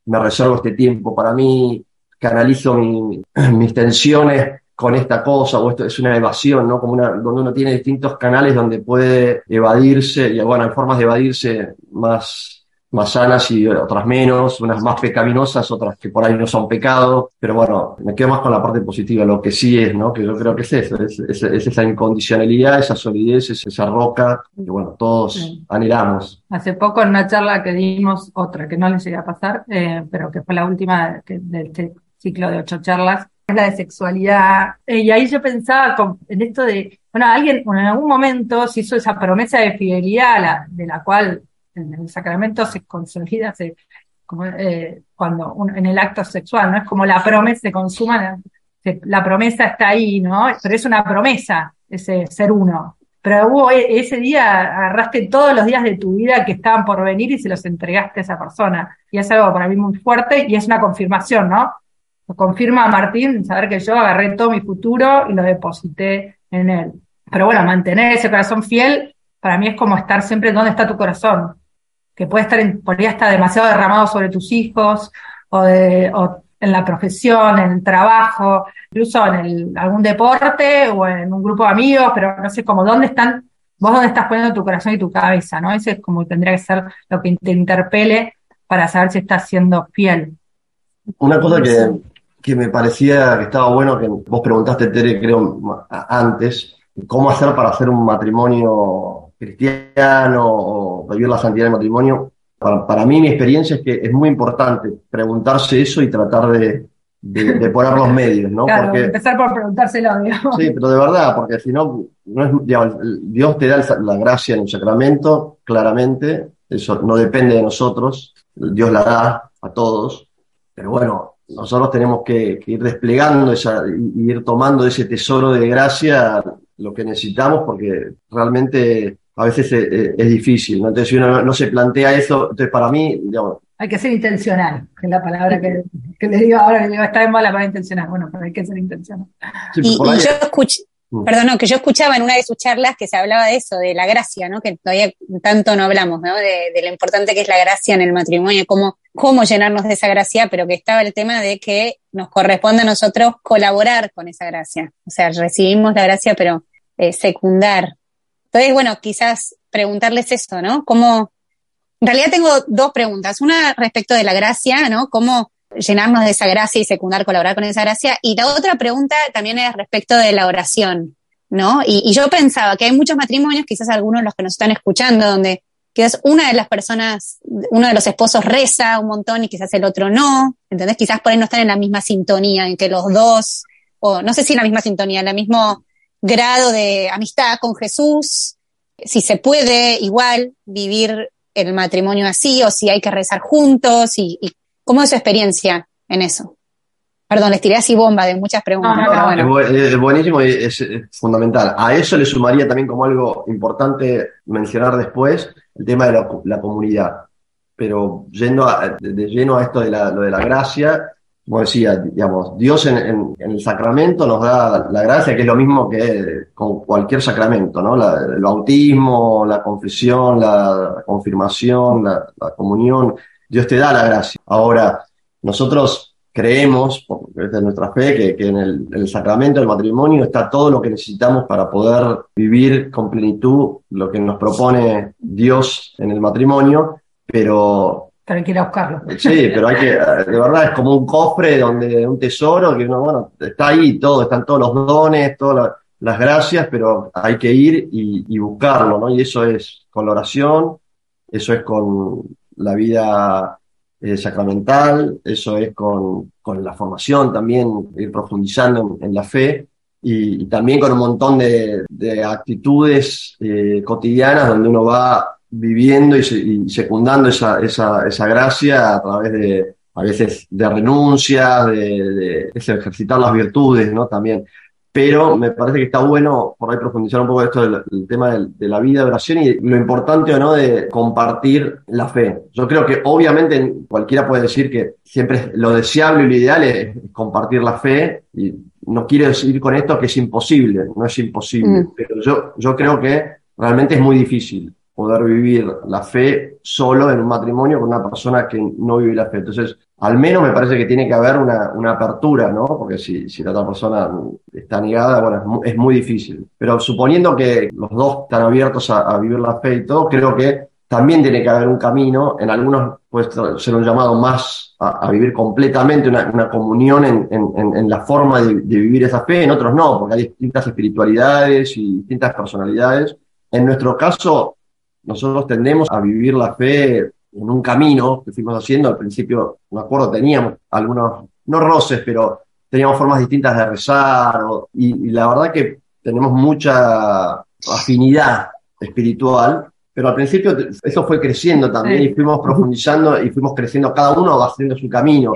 me reservo este tiempo para mí, canalizo mis tensiones con esta cosa, o esto es una evasión, ¿no? Como una, donde uno tiene distintos canales donde puede evadirse, y bueno, hay formas de evadirse más más sanas y otras menos, unas más pecaminosas, otras que por ahí no son pecado, pero bueno, me quedo más con la parte positiva, lo que sí es, ¿no? Que yo creo que es eso, es, esa incondicionalidad, esa solidez, es esa roca que bueno, todos anhelamos. Hace poco en una charla que dimos, otra que no les llegué a pasar, eh, pero que fue la última de este ciclo de ocho charlas, es la de sexualidad, eh, y ahí yo pensaba en esto de, bueno, alguien en algún momento se hizo esa promesa de fidelidad, de la cual en el sacramento se consolida se, como, eh, cuando en el acto sexual, ¿no? Es como la promesa se consuma, la promesa está ahí, ¿no? Pero es una promesa, ese ser uno. Pero hubo e, ese día, agarraste todos los días de tu vida que estaban por venir y se los entregaste a esa persona. Y es algo para mí muy fuerte y es una confirmación, ¿no? Lo confirma Martín, saber que yo agarré todo mi futuro y lo deposité en él. Pero bueno, mantener ese corazón fiel, para mí es como estar siempre donde está tu corazón que puede estar, en, podría estar demasiado derramado sobre tus hijos o, de, o en la profesión, en el trabajo, incluso en el, algún deporte o en un grupo de amigos, pero no sé, como dónde están, vos dónde estás poniendo tu corazón y tu cabeza, ¿no? Ese es como tendría que ser lo que te interpele para saber si estás siendo fiel. Una cosa que, que me parecía que estaba bueno, que vos preguntaste, Tere, creo, antes, cómo hacer para hacer un matrimonio cristiano o vivir la santidad del matrimonio, para, mí mi experiencia es que es muy importante preguntarse eso y tratar de, de, poner los medios, ¿no? Claro, empezar por preguntárselo, digamos. Sí, pero de verdad, porque si no, no es, Dios te da la gracia en el sacramento, claramente, eso no depende de nosotros, Dios la da a todos, pero bueno, nosotros tenemos que, ir desplegando esa, y ir tomando ese tesoro de gracia lo que necesitamos, porque realmente a veces es, difícil, ¿no? Entonces, si uno no, se plantea eso, entonces para mí, digamos... Hay que ser intencional, que es la palabra que, que le digo ahora, que digo, está en mala para intencional. Bueno, pero hay que ser intencional. y, yo escuché, mm. perdón, que yo escuchaba en una de sus charlas que se hablaba de eso, de la gracia, ¿no? Que todavía tanto no hablamos, ¿no? De, de lo importante que es la gracia en el matrimonio, cómo, cómo llenarnos de esa gracia, pero que estaba el tema de que nos corresponde a nosotros colaborar con esa gracia. O sea, recibimos la gracia, pero eh, secundar entonces, bueno, quizás preguntarles esto, ¿no? ¿Cómo? En realidad tengo dos preguntas. Una respecto de la gracia, ¿no? ¿Cómo llenarnos de esa gracia y secundar, colaborar con esa gracia? Y la otra pregunta también es respecto de la oración, ¿no? Y, yo pensaba que hay muchos matrimonios, quizás algunos los que nos están escuchando, donde quizás una de las personas, uno de los esposos reza un montón y quizás el otro no, ¿entendés? Quizás por ahí no están en la misma sintonía, en que los dos, o no sé si en la misma sintonía, en la mismo grado de amistad con Jesús, si se puede igual vivir el matrimonio así o si hay que rezar juntos y, cómo es su experiencia en eso. Perdón, les tiré así bomba de muchas preguntas, No, pero no. bueno. Es, bu- es buenísimo y es, es fundamental. A eso le sumaría también como algo importante mencionar después el tema de la, co- la comunidad. Pero yendo a- de lleno a esto de la, lo de la gracia, como decía, digamos, Dios en, el sacramento nos da la, gracia, que es lo mismo que con cualquier sacramento, ¿no? La- el bautismo, la confesión, la, confirmación, la, comunión. Dios te da la gracia. Ahora, nosotros creemos, porque es de nuestra fe, que, que en, el, en el sacramento del matrimonio está todo lo que necesitamos para poder vivir con plenitud lo que nos propone Dios en el matrimonio, pero Pero hay buscarlo. sí, pero hay que, de verdad es como un cofre donde un tesoro que uno, bueno, está ahí todo, están todos los dones, todas la- las gracias, pero hay que ir y, buscarlo, ¿no? Y eso es con la oración, eso es con la vida eh, sacramental, eso es con, con la formación también, ir profundizando en, la fe y, también con un montón de, de actitudes eh, cotidianas donde uno va viviendo y, se- y secundando esa, esa, esa gracia a través de, a veces, de renuncias, de, de ese ejercitar las virtudes, ¿no? También. Pero me parece que está bueno por ahí profundizar un poco esto del, del tema del- de la vida de oración y lo importante o no de compartir la fe. Yo creo que obviamente cualquiera puede decir que siempre lo deseable y lo ideal es compartir la fe y no quiero decir con esto que es imposible, no es imposible, Mm. pero yo, yo creo que realmente es muy difícil poder vivir la fe solo en un matrimonio con una persona que no vive la fe. Entonces, al menos me parece que tiene que haber una, una apertura, ¿no? Porque si, si la otra persona está negada, bueno, es muy, difícil. Pero suponiendo que los dos están abiertos a, vivir la fe y todo, creo que también tiene que haber un camino, en algunos puede ser un llamado más a, vivir completamente una, una comunión en, en- la forma de vivir esa fe, en otros no, porque hay distintas espiritualidades y distintas personalidades. En nuestro caso, nosotros tendemos a vivir la fe en un camino que fuimos haciendo. Al principio, me acuerdo, teníamos algunos, no roces, pero teníamos formas distintas de rezar, o- y, y la verdad que tenemos mucha afinidad espiritual, pero al principio eso fue creciendo también Sí. y fuimos profundizando y fuimos creciendo, cada uno va haciendo su camino.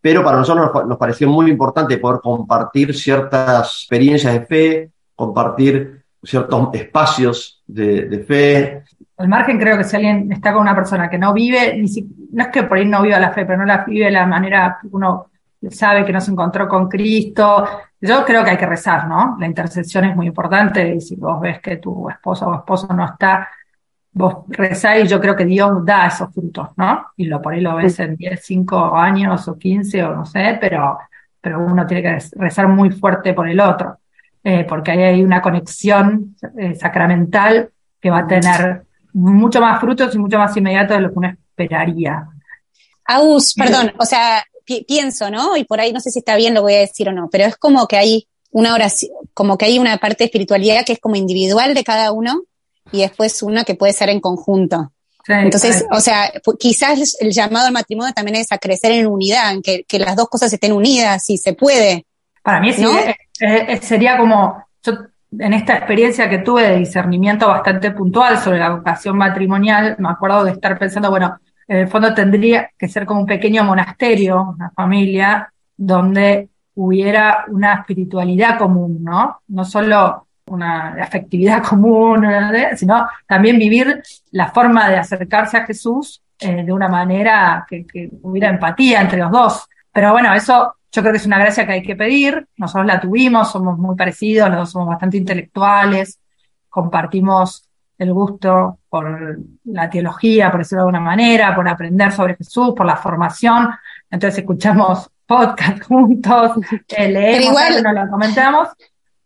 Pero para nosotros nos pareció muy importante poder compartir ciertas experiencias de fe, compartir ciertos espacios de, de fe, Al margen creo que si alguien está con una persona que no vive, ni si- no es que por ahí no viva la fe, pero no la vive de la manera que uno sabe que no se encontró con Cristo. Yo creo que hay que rezar, ¿no? La intercesión es muy importante y si vos ves que tu esposa o esposo no está, vos rezás y yo creo que Dios da esos frutos, ¿no? Y lo por ahí lo ves en 10, 5 años o 15 o no sé, pero, pero uno tiene que rezar muy fuerte por el otro, eh, porque ahí hay una conexión eh, sacramental que va a tener mucho más frutos y mucho más inmediato de lo que uno esperaría. Agus, perdón, o sea, pi- pienso, ¿no? Y por ahí no sé si está bien lo voy a decir o no, pero es como que hay una oración, como que hay una parte de espiritualidad que es como individual de cada uno y después una que puede ser en conjunto. Sí, Entonces, o sea, quizás el llamado al matrimonio también es a crecer en unidad, en que, que las dos cosas estén unidas, si se puede. Para mí sí, ¿no? eh, eh, sería como, yo en esta experiencia que tuve de discernimiento bastante puntual sobre la vocación matrimonial, me acuerdo de estar pensando, bueno, en el fondo tendría que ser como un pequeño monasterio, una familia, donde hubiera una espiritualidad común, ¿no? No solo una afectividad común, sino también vivir la forma de acercarse a Jesús eh, de una manera que hubiera empatía entre los dos. Pero bueno, eso yo creo que es una gracia que hay que pedir. Nosotros la tuvimos, somos muy parecidos, los dos somos bastante intelectuales, compartimos el gusto por la teología, por decirlo de alguna manera, por aprender sobre Jesús, por la formación. Entonces escuchamos podcast juntos, eh, leemos, igual- nos lo comentamos.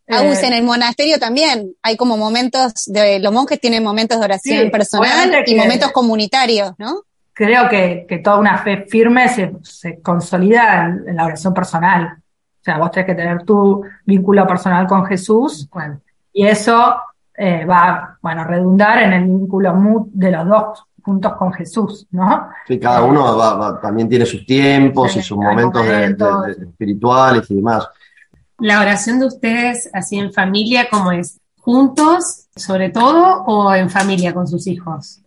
Agus, Eh, en el monasterio también hay como momentos de, los monjes tienen momentos de oración Sí, personal y momentos comunitarios, ¿no? Creo que, que toda una fe firme se, se consolida en, en la oración personal. O sea, vos tenés que tener tu vínculo personal con Jesús, bueno, y eso eh, va, bueno, a redundar en el vínculo de los dos juntos con Jesús, ¿no? Sí, cada uno va- va- también tiene sus tiempos Sí, y sus momentos, de- de- momentos. de- espirituales y demás. La oración de ustedes, así en familia, ¿cómo es? ¿Juntos, sobre todo, o en familia con sus hijos?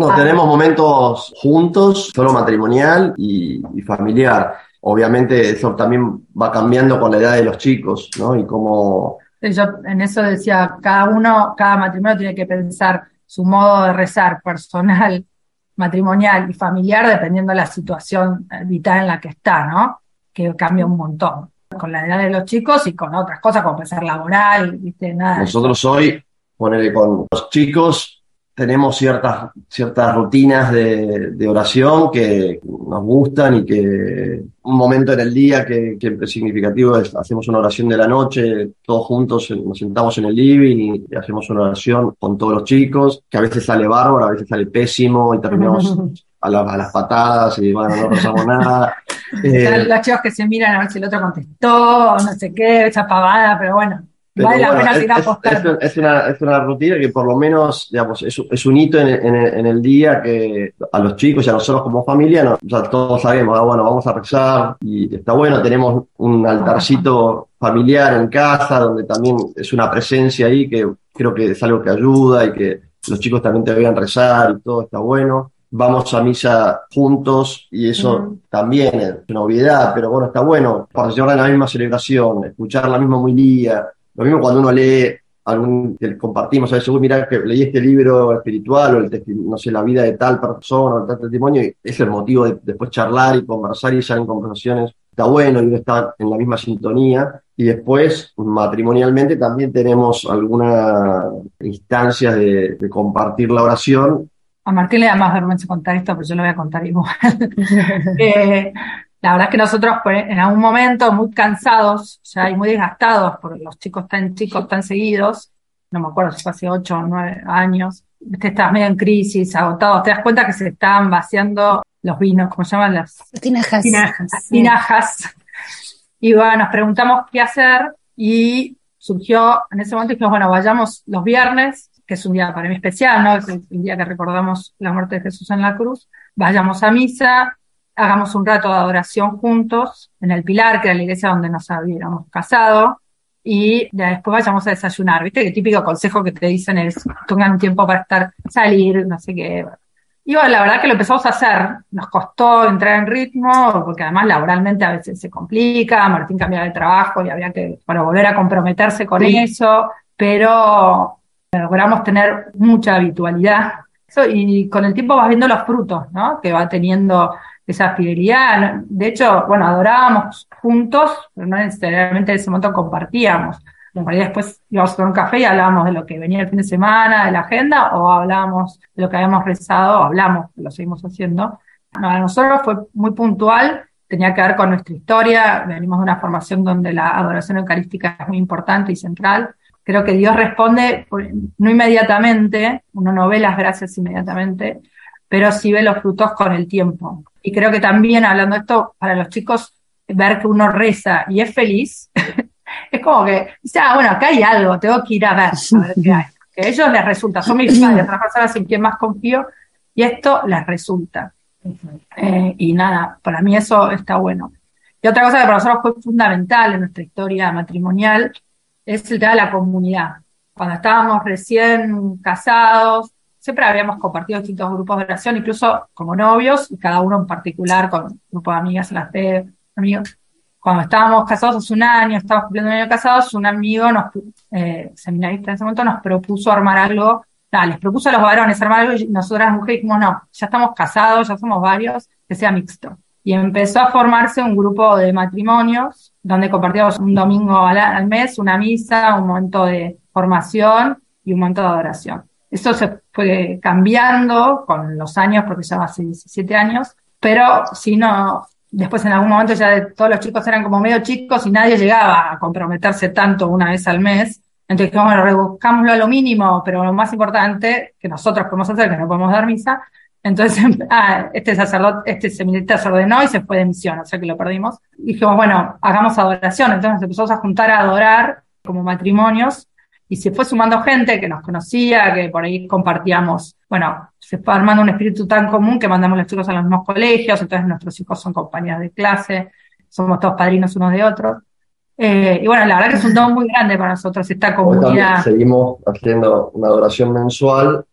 No, Ah. tenemos momentos juntos, solo matrimonial y, y familiar. obviamente eso también va cambiando con la edad de los chicos, ¿no? Y cómo... Yo en eso decía, cada uno, cada matrimonio tiene que pensar su modo de rezar personal, matrimonial y familiar dependiendo de la situación vital en la que está, ¿no? Que cambia un montón con la edad de los chicos y con otras cosas como pensar laboral, ¿viste? Nada. Nosotros hoy, ponele con los chicos, tenemos ciertas, ciertas rutinas de, de, oración que nos gustan y que un momento en el día que, que es significativo es hacemos una oración de la noche, todos juntos nos sentamos en el living y, hacemos una oración con todos los chicos, que a veces sale bárbaro, a veces sale pésimo y terminamos a, a las patadas y bueno, no rezamos nada. Eh, los chicos que se miran a ver si el otro contestó, no sé qué, esa pavada, pero bueno. Vale la pena es, es, es, una, es una rutina que por lo menos digamos, es, es un hito en, en, en, el día que a los chicos y a nosotros como familia, no, ya todos sabemos, ah, bueno, vamos a rezar y está bueno, tenemos un altarcito familiar en casa donde también es una presencia ahí que creo que es algo que ayuda y que los chicos también te vean rezar y todo está bueno. Vamos a misa juntos y eso uh -huh. también es una obviedad, pero bueno, está bueno participar en la misma celebración, escuchar la misma humilía, lo mismo cuando uno lee algún que compartimos, a veces, uy, mira que leí este libro espiritual o el no sé, la vida de tal persona o tal testimonio, y es el motivo de después charlar y conversar y en conversaciones. Está bueno y uno está en la misma sintonía. Y después, matrimonialmente, también tenemos algunas instancias de, de compartir la oración. A Martín le da más vergüenza contar esto, pero yo lo voy a contar igual. eh, la verdad es que nosotros pues, en algún momento muy cansados ya y muy desgastados porque los chicos tan chicos tan seguidos, no me acuerdo si fue hace ocho o nueve años, te estás medio en crisis, agotados, te das cuenta que se están vaciando los vinos, ¿cómo se llaman? Las tinajas. Tinajas. Sí. tinajas. Y bueno, nos preguntamos qué hacer y surgió en ese momento dijimos, bueno, vayamos los viernes, que es un día para mí especial, ¿no? Es el día que recordamos la muerte de Jesús en la cruz, vayamos a misa, hagamos un rato de adoración juntos en el Pilar, que era la iglesia donde nos habíamos casado, y después vayamos a desayunar. ¿Viste? Que típico consejo que te dicen es, tengan un tiempo para estar, salir, no sé qué. Y bueno, la verdad que lo empezamos a hacer. Nos costó entrar en ritmo, porque además laboralmente a veces se complica, Martín cambiaba de trabajo y había que, bueno, volver a comprometerse con sí. eso, pero logramos tener mucha habitualidad. Eso, y con el tiempo vas viendo los frutos, ¿no? Que va teniendo esa fidelidad. De hecho, bueno, adorábamos juntos, pero no necesariamente en ese momento compartíamos. En realidad después íbamos a tomar un café y hablábamos de lo que venía el fin de semana, de la agenda, o hablábamos de lo que habíamos rezado, hablamos, lo seguimos haciendo. Para nosotros fue muy puntual, tenía que ver con nuestra historia, venimos de una formación donde la adoración eucarística es muy importante y central. Creo que Dios responde no inmediatamente, uno no ve las gracias inmediatamente, pero sí ve los frutos con el tiempo. Y creo que también, hablando de esto, para los chicos, ver que uno reza y es feliz, es como que, dice, ah, bueno, acá hay algo, tengo que ir a ver, a ver qué hay. Que a ellos les resulta, son mis padres, otras personas en quien más confío, y esto les resulta. Eh, y nada, para mí eso está bueno. Y otra cosa que para nosotros fue fundamental en nuestra historia matrimonial es el tema de la comunidad. Cuando estábamos recién casados, siempre habíamos compartido distintos grupos de oración, incluso como novios, y cada uno en particular con un grupo de amigas, las de amigos. Cuando estábamos casados hace un año, estábamos cumpliendo un año casados, un amigo, nos, eh, seminarista en ese momento, nos propuso armar algo, les propuso a los varones armar algo y nosotras las mujeres dijimos, no, ya estamos casados, ya somos varios, que sea mixto. Y empezó a formarse un grupo de matrimonios, donde compartíamos un domingo al, al mes, una misa, un momento de formación y un momento de adoración. Eso se fue cambiando con los años, porque ya hace 17 años, pero si no, después en algún momento ya todos los chicos eran como medio chicos y nadie llegaba a comprometerse tanto una vez al mes. Entonces, bueno, rebuscámoslo a lo mínimo, pero lo más importante que nosotros podemos hacer, que no podemos dar misa. Entonces, ah, este sacerdote, este seminarista se ordenó y se fue de misión, o sea que lo perdimos. Dijimos, bueno, hagamos adoración. Entonces empezamos a juntar a adorar como matrimonios y se fue sumando gente que nos conocía, que por ahí compartíamos, bueno, se fue armando un espíritu tan común que mandamos los chicos a los mismos colegios, entonces nuestros hijos son compañeros de clase, somos todos padrinos unos de otros. Eh, y bueno, la verdad que es un don muy grande para nosotros esta comunidad. seguimos haciendo una adoración mensual,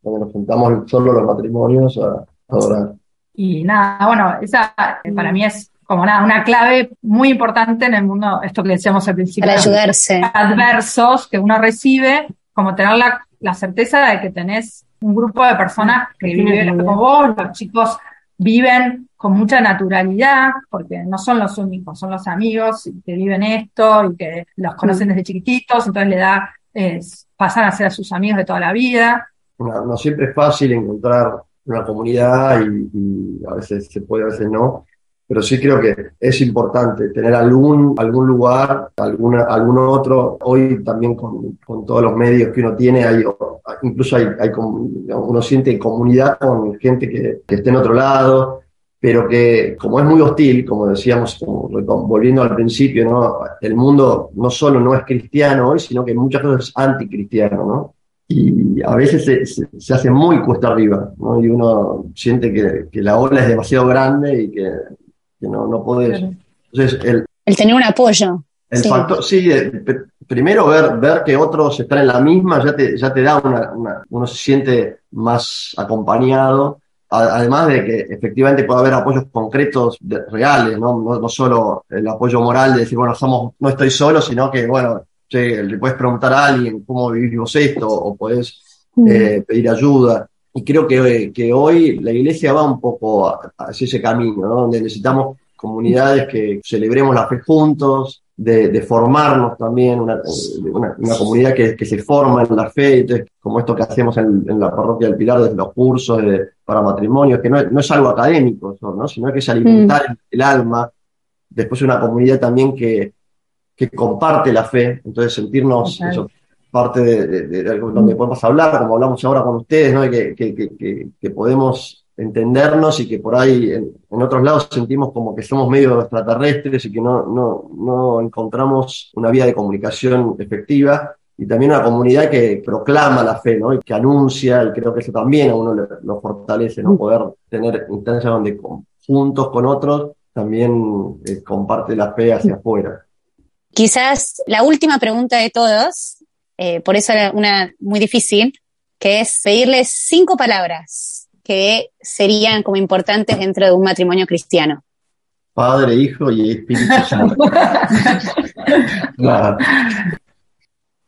donde nos juntamos solo los matrimonios a adorar. Y nada, bueno, esa para mí es como nada, una clave muy importante en el mundo, esto que decíamos al principio. Para ayudarse. Adversos que uno recibe, como tener la, la certeza de que tenés un grupo de personas que viven como vos, los chicos viven con mucha naturalidad, porque no son los únicos, son los amigos que viven esto y que los conocen desde chiquititos, entonces le da, es, pasan a ser a sus amigos de toda la vida. No, no siempre es fácil encontrar una comunidad y, y a veces se puede, a veces no, pero sí creo que es importante tener algún, algún lugar, alguna, algún otro. Hoy también con, con todos los medios que uno tiene, hay, incluso hay, hay uno siente comunidad con gente que, que esté en otro lado, pero que como es muy hostil, como decíamos, como, volviendo al principio, ¿no? el mundo no solo no es cristiano hoy, sino que muchas cosas es anticristiano, ¿no? y a veces se, se, se, hace muy cuesta arriba, ¿no? Y uno siente que, que, la ola es demasiado grande y que, que no, no podés. Claro. Entonces, el, el, tener un apoyo. El sí. factor, sí, el, primero ver, ver que otros están en la misma ya te, ya te da una, una uno se siente más acompañado. Además de que efectivamente puede haber apoyos concretos de, reales, ¿no? ¿no? No, solo el apoyo moral de decir, bueno, somos, no estoy solo, sino que, bueno, che, le puedes preguntar a alguien cómo vivimos esto, o puedes mm. eh, pedir ayuda. Y creo que, que, hoy la iglesia va un poco hacia ese camino, ¿no? donde necesitamos comunidades que celebremos la fe juntos, de, de formarnos también, una, una, una comunidad que, que, se forma en la fe, entonces, como esto que hacemos en, en, la parroquia del Pilar, desde los cursos de, para matrimonios, que no es, no es algo académico, ¿no? sino que es alimentar mm. el, el alma. Después una comunidad también que, que comparte la fe, entonces sentirnos okay. eso, parte de, de, de, de, donde podemos hablar, como hablamos ahora con ustedes, ¿no? que, que, que, que, podemos entendernos y que por ahí en, en, otros lados sentimos como que somos medio extraterrestres y que no, no, no encontramos una vía de comunicación efectiva y también una comunidad que proclama la fe, ¿no? Y que anuncia, y creo que eso también a uno lo fortalece, ¿no? Poder tener instancias donde con, juntos con otros también eh, comparte la fe hacia afuera. Quizás la última pregunta de todos, eh, por eso era una muy difícil, que es pedirles cinco palabras que serían como importantes dentro de un matrimonio cristiano. Padre, Hijo y Espíritu Santo.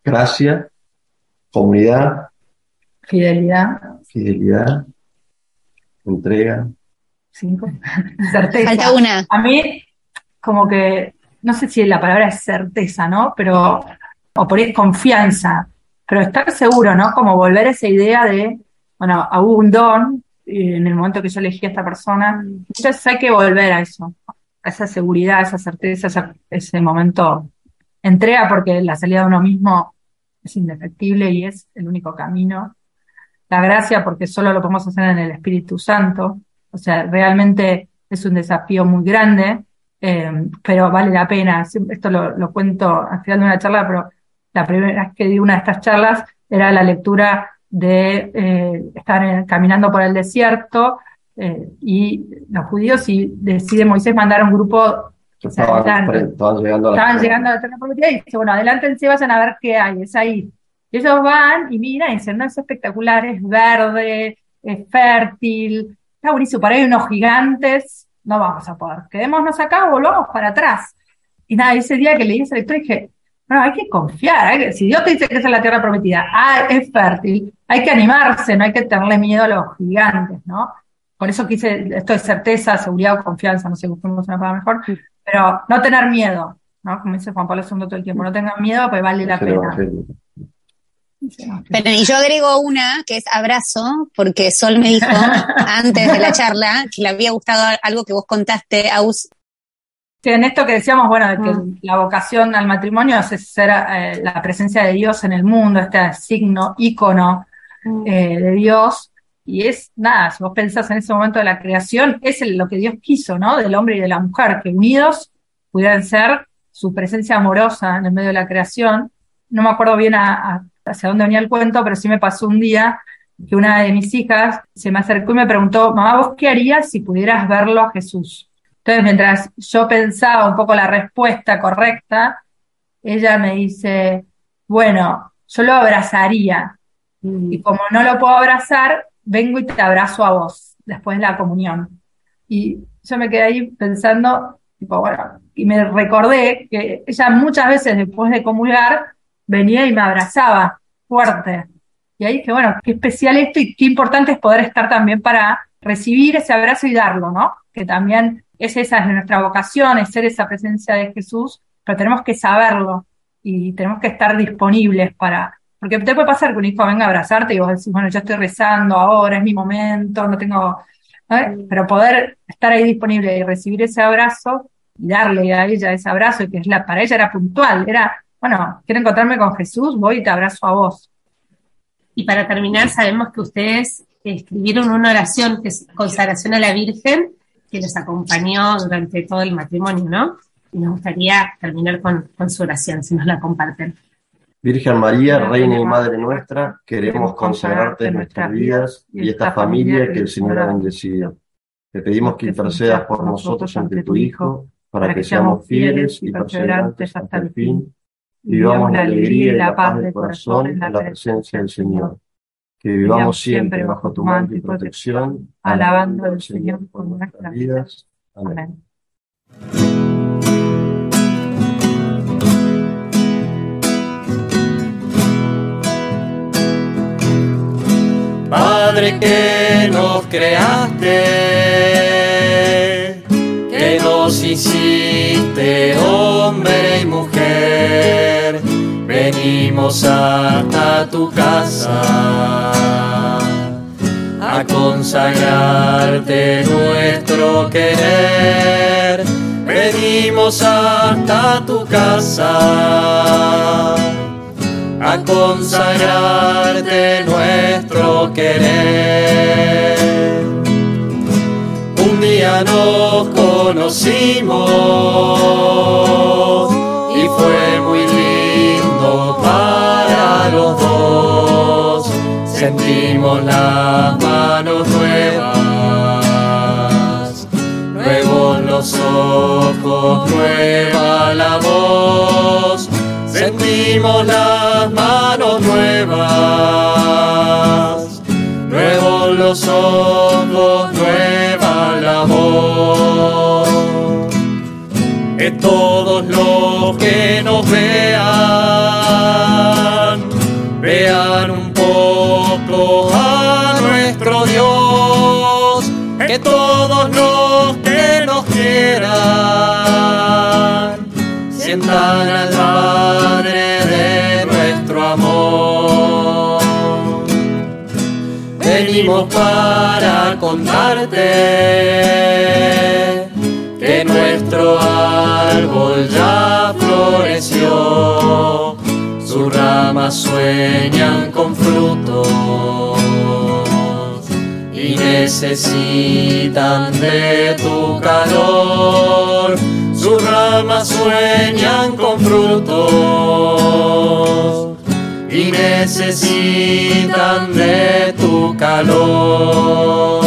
Gracia, comunidad, fidelidad, fidelidad, entrega. Cinco. Certeza. Falta una. A mí, como que no sé si la palabra es certeza, ¿no? Pero, o por ahí confianza, pero estar seguro, ¿no? Como volver a esa idea de, bueno, hubo un don en el momento que yo elegí a esta persona, entonces hay que volver a eso, a esa seguridad, a esa certeza, esa, ese momento entrega, porque la salida de uno mismo es indefectible y es el único camino. La gracia, porque solo lo podemos hacer en el Espíritu Santo, o sea, realmente es un desafío muy grande, eh, pero vale la pena. Esto lo, cuento al final de una charla, pero la primera vez que di una de estas charlas era la lectura de eh, estar en, caminando por el desierto eh, y los judíos y decide Moisés mandar a un grupo que estaban, estaban llegando a la, estaban llegando a la tierra prometida y dice, bueno, adelántense, vayan a ver qué hay, es ahí. Y ellos van y miran y dicen, no, es espectacular, es verde, es fértil, está buenísimo, para ahí unos gigantes, no vamos a poder. Quedémonos acá volvamos para atrás. Y nada, ese día que leí esa lectura dije, bueno, hay que confiar, hay que, si Dios te dice que esa es la tierra prometida, ah, es fértil, hay que animarse, no hay que tenerle miedo a los gigantes, ¿no? Por eso quise, esto es certeza, seguridad o confianza, no sé, busquemos una palabra mejor, pero no tener miedo, ¿no? Como dice Juan Pablo II todo el tiempo, no tengan miedo, pues vale la pena. Pero, y yo agrego una que es abrazo, porque Sol me dijo antes de la charla que le había gustado algo que vos contaste, Aus. Sí, en esto que decíamos, bueno, de que mm. la vocación al matrimonio es ser eh, la presencia de Dios en el mundo, este signo, ícono mm. eh, de Dios. Y es nada, si vos pensás en ese momento de la creación, es el, lo que Dios quiso, ¿no? Del hombre y de la mujer, que unidos pudieran ser su presencia amorosa en el medio de la creación. No me acuerdo bien a, a hacia dónde venía el cuento, pero sí me pasó un día que una de mis hijas se me acercó y me preguntó, mamá, ¿vos qué harías si pudieras verlo a Jesús? Entonces, mientras yo pensaba un poco la respuesta correcta, ella me dice, bueno, yo lo abrazaría. Mm. Y como no lo puedo abrazar, vengo y te abrazo a vos después de la comunión. Y yo me quedé ahí pensando, Tipo, bueno, y me recordé que ella muchas veces después de comulgar venía y me abrazaba fuerte. Y ahí dije, bueno, qué especial esto y qué importante es poder estar también para recibir ese abrazo y darlo, ¿no? Que también es esa es nuestra vocación, es ser esa presencia de Jesús, pero tenemos que saberlo y tenemos que estar disponibles para, porque te puede pasar que un hijo venga a abrazarte y vos decís, bueno, yo estoy rezando ahora, es mi momento, no tengo, pero poder estar ahí disponible y recibir ese abrazo y darle a ella ese abrazo, y que es la, para ella era puntual, era, bueno, quiero encontrarme con Jesús, voy y te abrazo a vos. Y para terminar, sabemos que ustedes escribieron una oración que es consagración a la Virgen, que los acompañó durante todo el matrimonio, ¿no? Y nos gustaría terminar con, con su oración, si nos la comparten. Virgen María, Reina y Madre nuestra, queremos consagrarte en nuestras vidas y esta familia que el Señor ha bendecido. Te pedimos que intercedas por nosotros ante tu Hijo, para que seamos fieles y perseverantes hasta el fin, y vivamos la alegría y la paz del corazón en la presencia del Señor. Que vivamos siempre bajo tu manto y protección, alabando al Señor por nuestras vidas. Amén. Padre que nos creaste, que nos hiciste hombre y mujer, venimos hasta tu casa a consagrarte nuestro querer. Venimos hasta tu casa a consagrarte nuestro querer. Un día nos conocimos y fue muy Sentimos las manos nuevas, nuevos los ojos, nueva la voz sentimos las manos nuevas, nuevos los ojos, nueva la voz. Que todos los que nos vean, a nuestro Dios, que todos los que nos quieran, sientan al Padre de nuestro amor. Venimos para contarte que nuestro árbol ya floreció, sus ramas sueñan con frutos necesitan de tu calor. Sus ramas sueñan con frutos y necesitan de tu calor.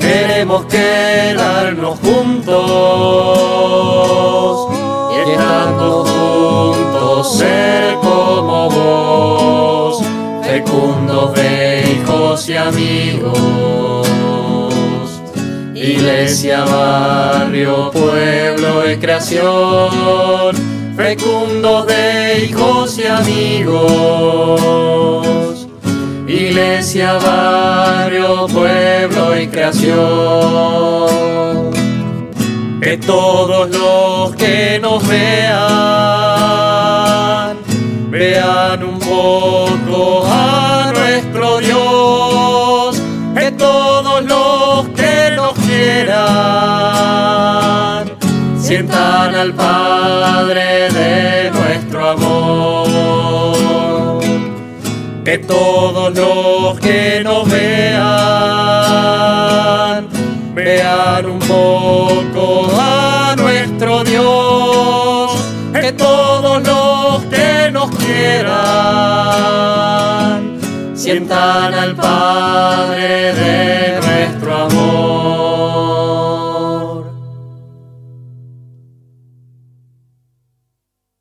Queremos quedarnos juntos y estando juntos ser como vos, fecundos de y amigos. Iglesia, barrio, pueblo y creación, fecundos de hijos y amigos. Iglesia, barrio, pueblo y creación. Que todos los que nos vean, vean un poco sientan al Padre de nuestro amor que todos los que nos vean, vean un poco a nuestro Dios, que todos los que nos quieran, sientan al Padre de.